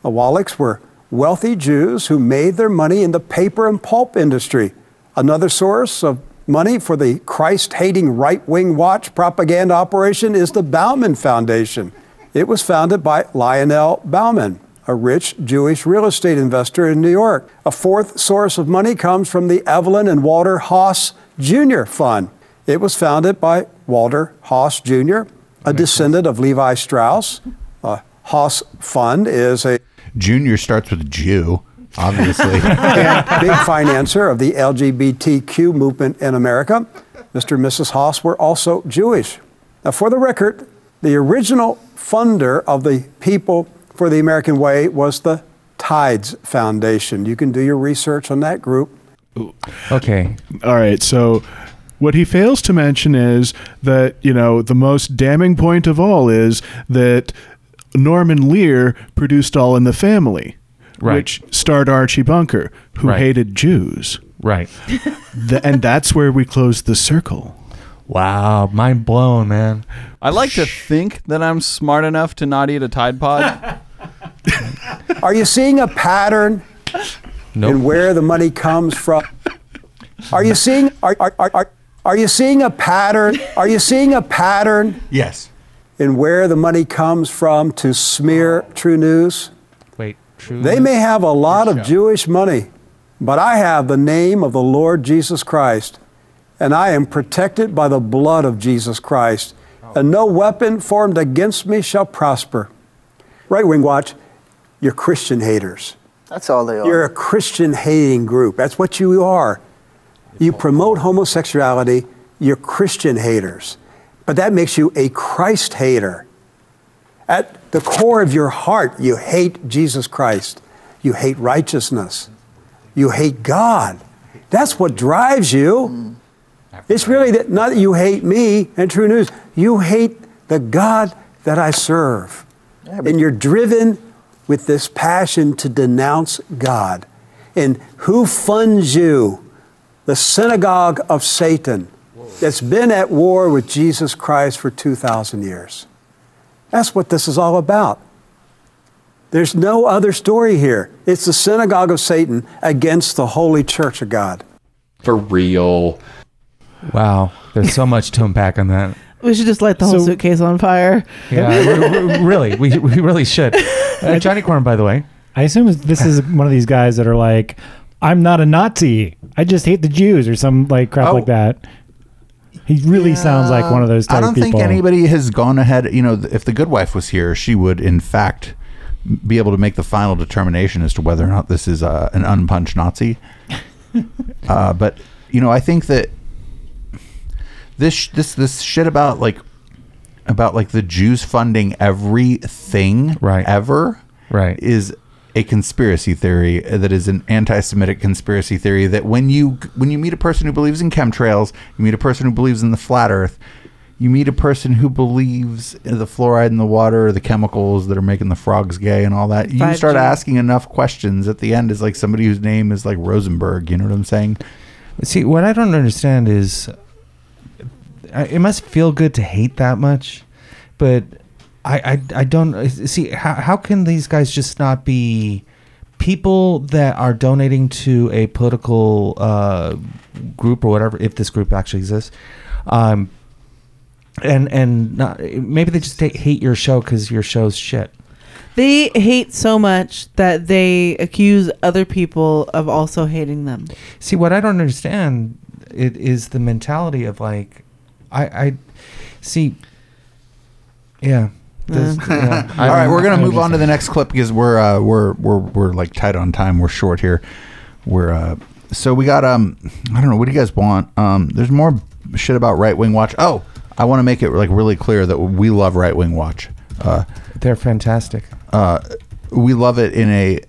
The Wallachs were wealthy Jews who made their money in the paper and pulp industry. Another source of money for the Christ hating right wing watch propaganda operation is the Bauman Foundation. It was founded by Lionel Bauman, a rich Jewish real estate investor in New York. A fourth source of money comes from the Evelyn and Walter Haas Jr. Fund. It was founded by Walter Haas Jr., a descendant of Levi Strauss. Uh, Haas Fund is a Junior starts with Jew, obviously. and big financier of the LGBTQ movement in America. Mr. and Mrs. Haas were also Jewish. Now, for the record, the original funder of the People for the American Way was the Tides Foundation. You can do your research on that group. Okay. All right. So what he fails to mention is that, you know, the most damning point of all is that Norman Lear produced All in the Family, Right. which starred Archie Bunker, who Right. hated Jews. Right. Th- and that's where we close the circle. Wow, mind blown, man. I like to think that I'm smart enough to not eat a Tide Pod. Are you seeing a pattern in where the money comes from? Are you seeing are, are, are, are, are you seeing a pattern? Are you seeing a pattern? Yes. In where the money comes from to smear true news? Wait, true. They may have a lot of Jewish money, but I have the name of the Lord Jesus Christ, and I am protected by the blood of Jesus Christ, oh. and no weapon formed against me shall prosper. Right wing watch, you're Christian haters. That's all they are. You're a Christian hating group. That's what you are. You promote homosexuality, you're Christian haters. But that makes you a Christ hater. At the core of your heart, you hate Jesus Christ. You hate righteousness. You hate God. That's what drives you. It's really that not that you hate me and true news. You hate the God that I serve. and you're driven with this passion to denounce God. And who funds you? The synagogue of Satan that's been at war with Jesus Christ for 2,000 years. That's what this is all about. There's no other story here. It's the synagogue of Satan against the holy church of God. For real. Wow, there's so much to unpack on that. We should just light the whole So- suitcase on fire. Yeah, we- we- really, we, we really should. Uh, Johnny Corn, by the way. I assume this is one of these guys that are like, I'm not a Nazi. I just hate the Jews or some like crap Oh. like that. He really sounds like one of those type I don't people. think anybody has gone ahead. You know, if the good wife was here, she would, in fact, be able to make the final determination as to whether or not this is uh, an unpunched Nazi. uh, but you know, I think that this this this shit about like about like the Jews funding everything right ever right is a conspiracy theory that is an anti-Semitic conspiracy theory that when you when you meet a person who believes in chemtrails, you meet a person who believes in the flat Earth, you meet a person who believes in the fluoride in the water, or the chemicals that are making the frogs gay, and all that. You 5G. start asking enough questions. At the end, is like somebody whose name is like Rosenberg. You know what I'm saying? See, what I don't understand is, it must feel good to hate that much, but I, I, I don't see how, how can these guys just not be people that are donating to a political uh, group or whatever, if this group actually exists, um, and and not, maybe they just hate your show because your show's shit. They hate so much that they accuse other people of also hating them. See, what I don't understand it is the mentality of like, I, I see. Yeah. This- yeah, All right, we're gonna move on to the next clip because we're uh, we're we're we're like tight on time. We're short here. We're uh, so we got um I don't know what do you guys want? Um, there's more shit about right wing watch. Oh, I want to make it like really clear that we love right wing watch. Uh, They're fantastic. uh, we love it in a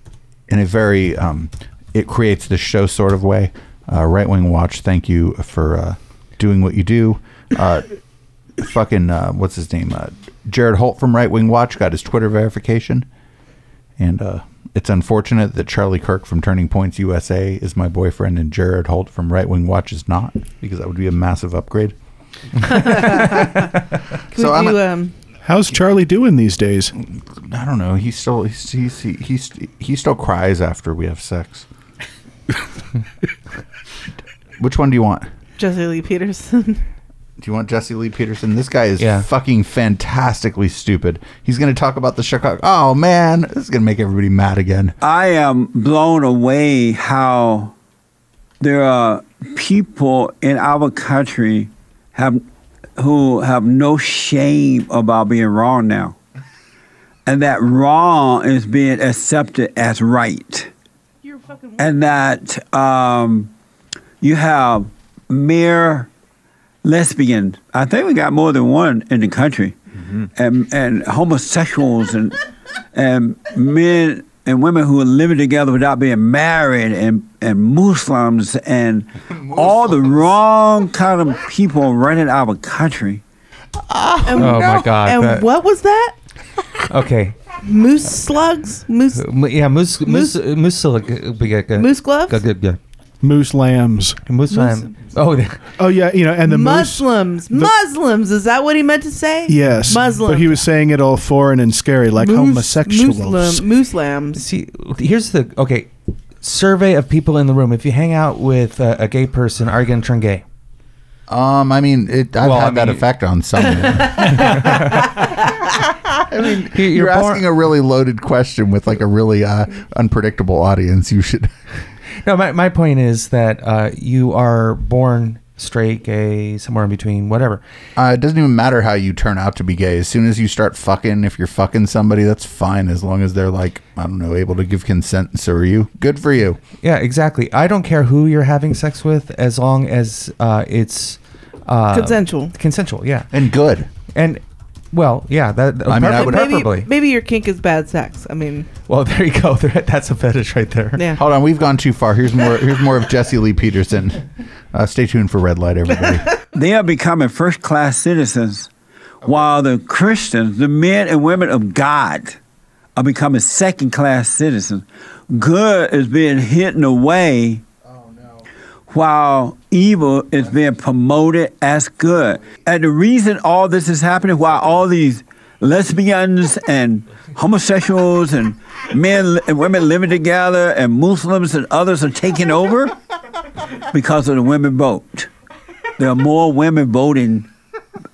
in a very um, it creates the show sort of way. Uh, right wing watch, thank you for uh, doing what you do. Uh, fucking uh, what's his name? Uh, Jared Holt from Right Wing Watch got his Twitter verification, and uh, it's unfortunate that Charlie Kirk from Turning Points USA is my boyfriend and Jared Holt from Right Wing Watch is not because that would be a massive upgrade. So I'm do, a- um, How's Charlie doing these days? I don't know. He still he's, he's, he he's, he still cries after we have sex. Which one do you want? Jesse Lee Peterson. Do you want Jesse Lee Peterson? This guy is Yeah. fucking fantastically stupid. He's going to talk about the Chicago. Oh man, this is going to make everybody mad again. I am blown away how there are people in our country have who have no shame about being wrong now. And that wrong is being accepted as right. And that um, you have mere lesbian. I think we got more than one in the country. Mm-hmm. And, and homosexuals and and men and women who are living together without being married and, and Muslims and all the wrong kind of people running our country. And, Oh, my God, And that- what was that? Okay. Moose slugs? Moose. Uh, yeah, moose, moose, uh, moose, moose, Moose gloves? Yeah. Moose lambs. Moose lamb. Oh, yeah. Oh yeah, you know, and the moose. Muslims. Muslims. Is that what he meant to say? Yes, Muslims. But he was saying it all foreign and scary, like Moose- homosexuals. Moose, lam- moose lambs. See, here's the okay survey of people in the room. If you hang out with a, a gay person, are you going to turn gay? Um, I mean, it, I've Well, had I that mean- effect on some. I mean, You're you're, born- asking a really loaded question with like a really uh, unpredictable audience. You should. No, my, my point is that uh, you are born straight, gay, somewhere in between, whatever. Uh, it doesn't even matter how you turn out to be gay. As soon as you start fucking, if you're fucking somebody, that's fine as long as they're like, I don't know, able to give consent. So are you? Good for you. Yeah, exactly. I don't care who you're having sex with as long as uh, it's uh, Consensual. Consensual, yeah, and good. And well, yeah, that I mean, I prefer- would- preferably. Maybe, maybe your kink is bad sex. I mean, Well, there you go. That's a fetish right there. Yeah. Hold on, we've gone too far. Here's more. Here's more of Jesse Lee Peterson. Uh, stay tuned for red light, everybody. They are becoming first class citizens, while the Christians, the men and women of God, are becoming second class citizens. Good is being hidden away, Oh no while evil is being promoted as good. And the reason all this is happening, why all these lesbians and homosexuals and men and women living together and Muslims and others are taking over, because of the women vote. There are more women voting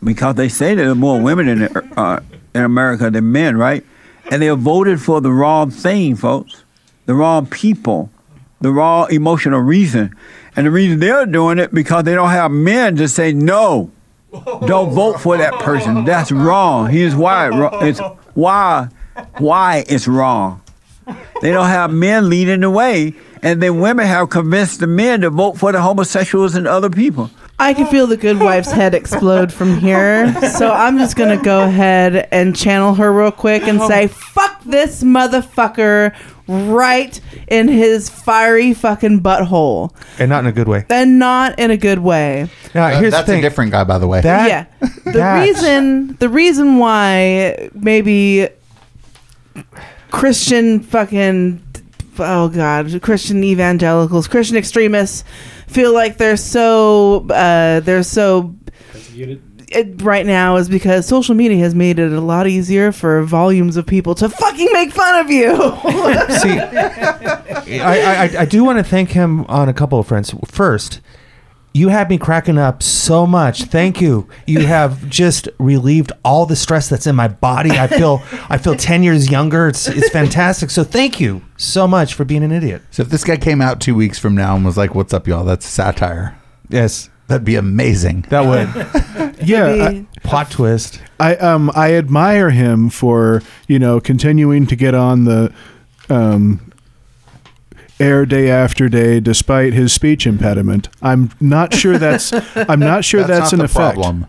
because they say there are more women in uh, in America than men, right? And they voted for the wrong thing, folks. The wrong people, the wrong emotional reason, and the reason they're doing it because they don't have men to say no. Don't vote for that person. That's wrong. Here's why. It's why why it's wrong. They don't have men leading the way, and then women have convinced the men to vote for the homosexuals and other people. I can feel the good wife's head explode from here. So I'm just gonna go ahead and channel her real quick and say, "Fuck this motherfucker!" Right in his fiery fucking butthole, and not in a good way. and not in a good way. Now, Uh, here's that's the thing. a different guy, by the way. That- yeah, the that- reason the reason why maybe Christian fucking oh god Christian evangelicals Christian extremists feel like they're so uh, they're so it, right now is because social media has made it a lot easier for volumes of people to fucking make fun of you. See, I, I, I do want to thank him on a couple of fronts. First, you had me cracking up so much. Thank you. You have just relieved all the stress that's in my body. I feel I feel ten years younger. It's it's fantastic. So thank you so much for being an idiot. So if this guy came out two weeks from now and was like, "What's up, y'all?" That's satire. Yes, that'd be amazing. That would. yeah, I, plot twist. I um I admire him for you know continuing to get on the um air day after day despite his speech impediment. I'm not sure that's I'm not sure that's, not an the effect. problem.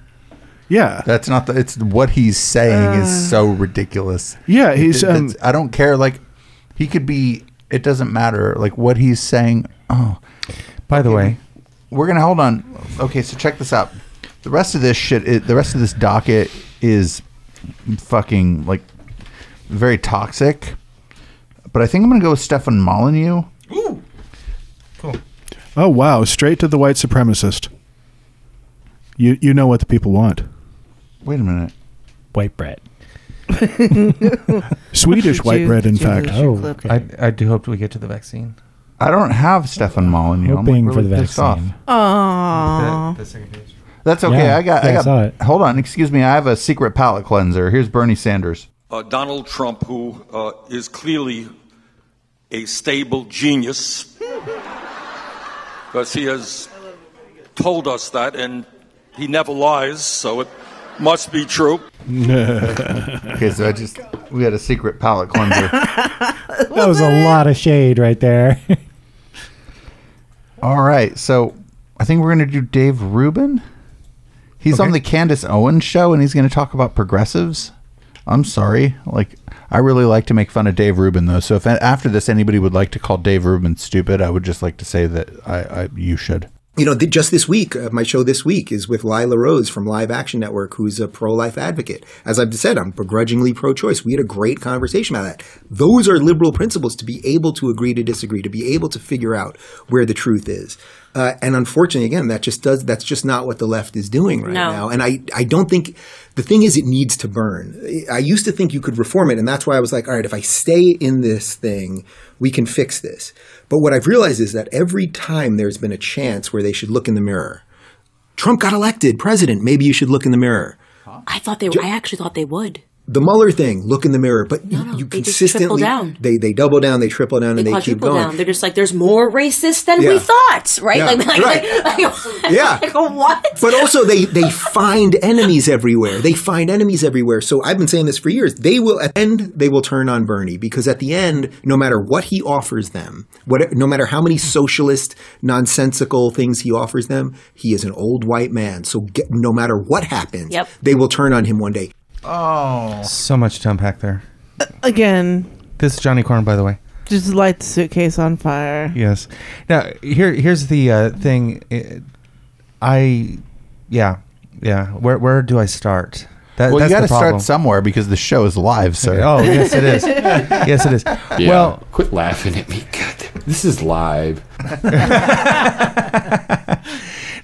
Yeah, That's not the. It's what he's saying is so ridiculous. Yeah, he's, It- um, I don't care. Like he could be. It doesn't matter. Like what he's saying. Oh, by the way, we're gonna hold on. Okay, so check this out. The rest of this shit. It, the rest of this docket is fucking like very toxic. But I think I'm gonna go with Stefan Molyneux. Oh wow, straight to the white supremacist. You you know what the people want. Wait a minute. White bread. Swedish white bread, in fact. Oh, I, I do hope we get to the vaccine. I don't have Stefan Molyneux. I'm Hoping like for really the pissed off. vaccine. Aww. The second page. That's okay. Yeah, I got. yeah, I I saw got. Hold on. Excuse me. I have a secret palate cleanser. Here's Bernie Sanders. uh, Donald Trump, who uh, is clearly a stable genius, because he has told us that, and he never lies, so it must be true. okay, so I just we had a secret palate cleanser. that was a lot of shade right there. All right, so I think we're gonna do Dave Rubin. He's on the Candace Owens show, and he's gonna talk about progressives. I'm sorry, like I really like to make fun of Dave Rubin though. So if after this anybody would like to call Dave Rubin stupid, I would just like to say that I, I you should. You know, th- just this week, uh, my show this week is with Lila Rose from Live Action Network, who's a pro life advocate. As I've said, I'm begrudgingly pro choice. We had a great conversation about that. Those are liberal principles to be able to agree to disagree, to be able to figure out where the truth is. Uh, and unfortunately, again, that just does, that's just not what the left is doing right No. now. And I, I don't think, the thing is, it needs to burn. I used to think you could reform it. And that's why I was like, all right, if I stay in this thing, we can fix this. But what I've realized is that every time there's been a chance where they should look in the mirror, Trump got elected president. Maybe you should look in the mirror. I thought they. I actually thought they would. The Mueller thing, look in the mirror. But you, you they consistently they they double down, they triple down, They and they keep going. down. They're just like, there's more racist than Yeah. we thought, right? Yeah, Like, like, right. like, Yeah. like, what? But also they they find enemies everywhere. They find enemies everywhere. So I've been saying this for years. They will at the end they will turn on Bernie because at the end, no matter what he offers them, what no matter how many socialist nonsensical things he offers them, he is an old white man. So get, no matter what happens, Yep. they will turn on him one day. Oh, So much to unpack there. Again, This is Johnny Corn, by the way. just light the suitcase on fire. Yes. Now here here's the uh, thing. Uh, I yeah yeah. Where where do I start? That, well, you got to start somewhere because the show is live, sir. Oh yes, it is. yes, it is. Yeah, Well, quit laughing at me. God, this is live.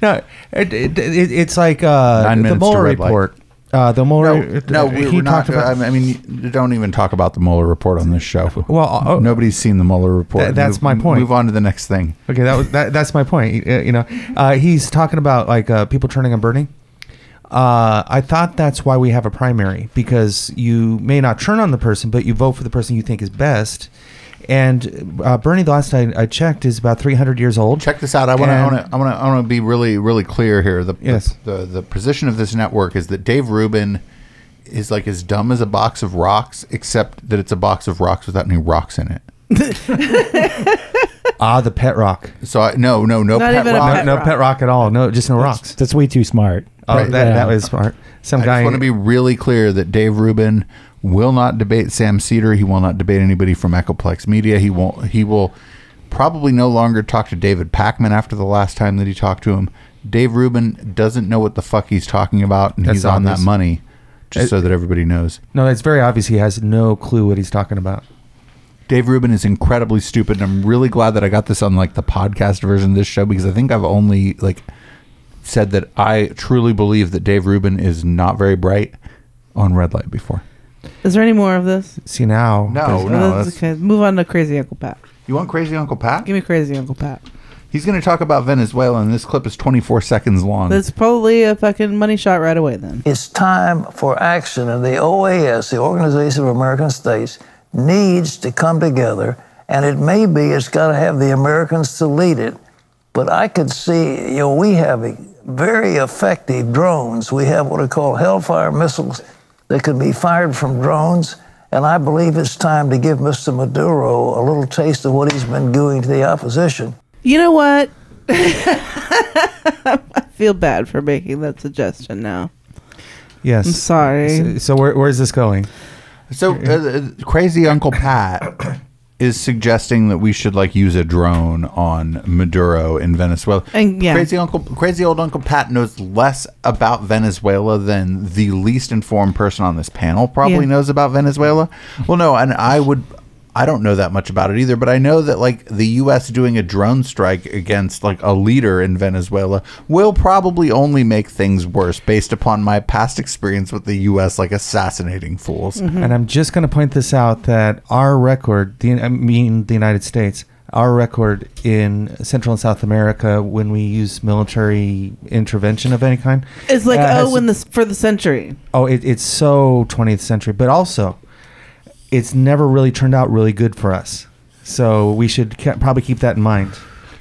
no, it, it, it, it's like uh, Nine the minutes to Mueller red light. Uh, the Mueller. No, we, he we're not. talked about. I mean, you don't even talk about the Mueller report on this show. Well, uh, nobody's seen the Mueller report. Th- that's Move- my point. Move on to the next thing. Okay, that was that, that's my point. Uh, You know, uh, he's talking about like uh, people turning on Bernie. Uh, I thought that's why we have a primary because you may not turn on the person, but you vote for the person you think is best. And uh, Bernie, the last I, I checked, is about 300 years old. Check this out. I want to. I want to. I want to. I want to be really, really clear here. The, Yes. the the the position of this network is that Dave Rubin is like as dumb as a box of rocks, except that it's a box of rocks without any rocks in it. Ah, the pet rock. So I, no, no, no Not pet rock. pet no rock. pet rock at all. No, just no rocks. That's way too smart. Oh, Right. that, Yeah. that was smart. Some I guy. just want to be really clear that Dave Rubin will not debate Sam Seder. He will not debate anybody from Echoplex Media. He won't. He will probably no longer talk to David Pakman after the last time that he talked to him. Dave Rubin doesn't know what the fuck he's talking about, and That's he's on that money. Just It- so that everybody knows, no, it's very obvious he has no clue what he's talking about. Dave Rubin is incredibly stupid, and I'm really glad that I got this on like the podcast version of this show because I think I've only like said that I truly believe that Dave Rubin is not very bright on red light before. Is there any more of this? See now. No, Oh, no. that's that's- okay. Move on to Crazy Uncle Pat. You want Crazy Uncle Pat? Give me Crazy Uncle Pat. He's going to talk about Venezuela, and this clip is 24 seconds long. That's probably a fucking money shot right away then. It's time for action, and the OAS, the Organization of American States, needs to come together. And it may be it's got to have the Americans to lead it. But I could see, you know, we have very effective drones. We have what are called Hellfire missiles that can be fired from drones. And I believe it's time to give Mr. Maduro a little taste of what he's been doing to the opposition. You know what? I feel bad for making that suggestion now. Yes. I'm sorry. So, so where, where is this going? So, uh, uh, Crazy Uncle Pat is suggesting that we should like use a drone on Maduro in Venezuela. And, yeah. Crazy Uncle, Crazy Old Uncle Pat knows less about Venezuela than the least informed person on this panel probably Yeah. knows about Venezuela. Well, no, and I would. I don't know that much about it either, but I know that like the U.S. doing a drone strike against like a leader in Venezuela will probably only make things worse based upon my past experience with the U.S. like assassinating fools. And I'm just going to point this out that our record, the, I mean the United States, our record in Central and South America when we use military intervention of any kind. It's like uh, has- oh, in the for the century. Oh, it, it's so 20th century, but also it's never really turned out really good for us. So we should ca- probably keep that in mind.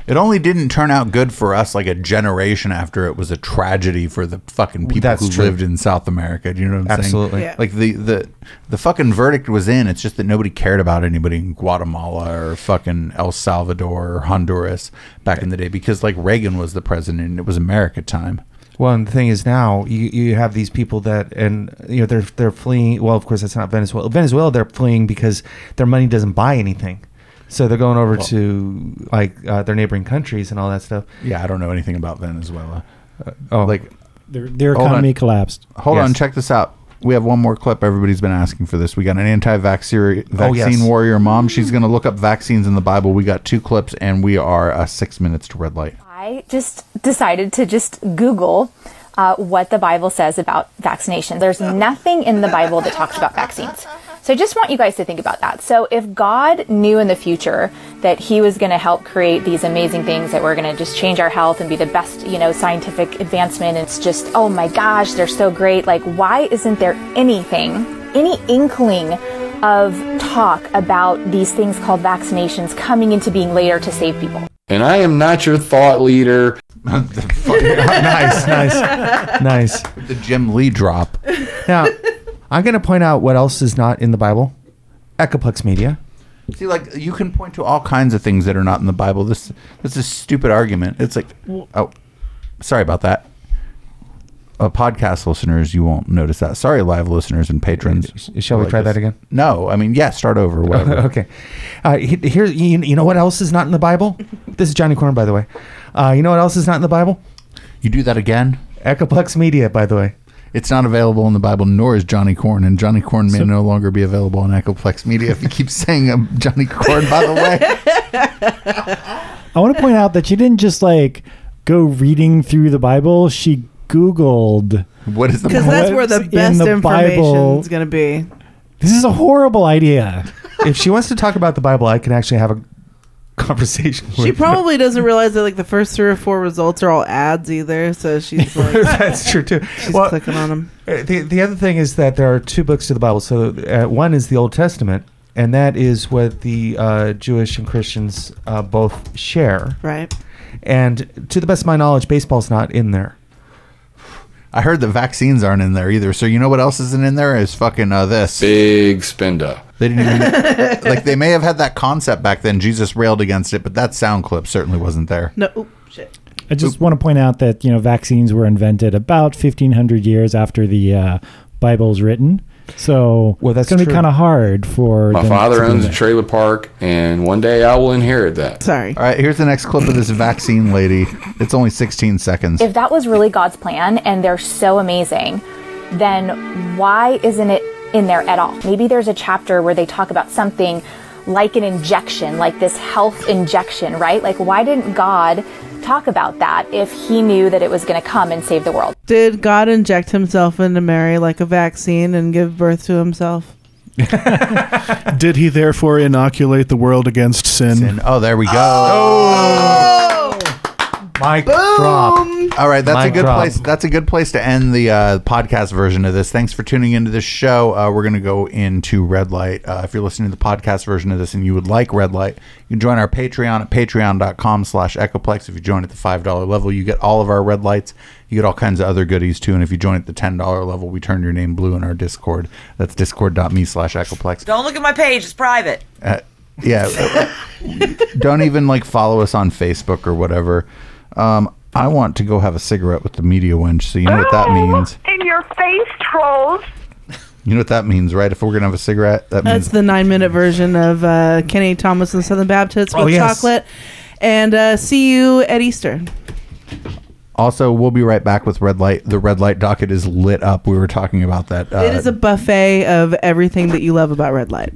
It only didn't turn out good for us like a generation after it was a tragedy for the fucking people That's who true. lived in South America. Do you know what I'm Absolutely. saying? Yeah. Like the, the the fucking verdict was in. It's just that nobody cared about anybody in Guatemala or fucking El Salvador or Honduras back in the day because like Reagan was the president and it was America time. Well, and the thing is now you, you have these people that and you know they're they're fleeing. Well, of course that's not Venezuela. Venezuela they're fleeing because their money doesn't buy anything, so they're going over Well- to like uh, their neighboring countries and all that stuff. Yeah, I don't know anything about Venezuela. oh, like Their, their economy collapsed. Hold on, check this out. We have one more clip. Everybody's been asking for this. We got an anti-vaccine Oh, yes. warrior mom. She's going to look up vaccines in the Bible. We got two clips, and we are uh, six minutes to red light. I just decided to just Google uh, what the Bible says about vaccination. There's nothing in the Bible that talks about vaccines. So I just want you guys to think about that. So if God knew in the future that He was going to help create these amazing things that were going to just change our health and be the best, you know, scientific advancement, it's just, oh my gosh, they're so great. Like, why isn't there anything, any inkling of talk about these things called vaccinations coming into being later to save people? And I am not your thought leader. nice, nice, nice. The Jim Lee drop. Now, I'm going to point out what else is not in the Bible. Echoplex Media. See, like you can point to all kinds of things that are not in the Bible. This this is a stupid argument. It's like, oh, sorry about that. Uh, podcast listeners, you won't notice that. Sorry, live listeners and patrons. Shall we Like try this. that again? No, I mean, yeah, start over. Whatever. okay. Uh, here, you, you know what else is not in the Bible? This is Johnny Corn, by the way. Uh, you know what else is not in the Bible? You do that again? Echoplex Media, by the way. It's not available in the Bible, nor is Johnny Corn, and Johnny Corn may no longer be available on Echoplex Media if you keep saying um, Johnny Corn. By the way, I want to point out that she didn't just like go reading through the Bible. She Googled what is the Because that's where the best in the information Bible. is going to be. This is a horrible idea. if she wants to talk about the Bible, I can actually have a conversation with She probably doesn't realize that like the first three or four results are all ads either. So she's like, That's true too. She's clicking on them. Uh, The, the other thing is that there are two books to the Bible. So uh, one is the Old Testament, and that is what the uh, Jewish and Christians uh, both share. Right. And to the best of my knowledge, baseball's not in there. I heard the vaccines aren't in there either. So you know what else isn't in there is fucking uh, this big spender. They didn't even like. They may have had that concept back then. Jesus railed against it, but that sound clip certainly wasn't there. No, oop, shit. I just want to point out that you know vaccines were invented about 1500 years after the uh, Bible's written. So well, that's going to be kind of hard for My father owns a trailer park, and one day I will inherit that. Sorry. All right, here's the next clip of this vaccine lady. It's only 16 seconds. If that was really God's plan and they're so amazing, then why isn't it in there at all? Maybe there's a chapter where they talk about something like an injection, like this health injection, right? Like, why didn't God talk about that if he knew that it was going to come and save the world? Did God inject himself into Mary like a vaccine and give birth to himself? Did he therefore inoculate the world against sin? Oh, there we go. Oh! oh! Mic drop. All right, that's a good drop. place. That's a good place to end the uh, podcast version of this. Thanks for tuning into this show. Uh, we're going to go into Red Light. Uh, if you're listening to the podcast version of this and you would like Red Light, you can join our Patreon at patreon.com slash echoplex. If you join at the $5 level, you get all of our red lights. You get all kinds of other goodies too. And if you join at the $10 level, we turn your name blue in our Discord. That's discord.me slash echoplex. Don't look at my page; it's private. Uh, yeah. don't even like follow us on Facebook or whatever. Um, I want to go have a cigarette with the media wench. So you know what that means. In your face, trolls. You know what that means, right? If we're gonna have a cigarette, that That's means the nine minute version of uh, Kenny Thomas and the Southern Baptists with Oh, yes. chocolate. And uh, see you at Easter. Also, we'll be right back with red light. The red light docket is lit up. We were talking about that. Uh, it is a buffet of everything that you love about red light.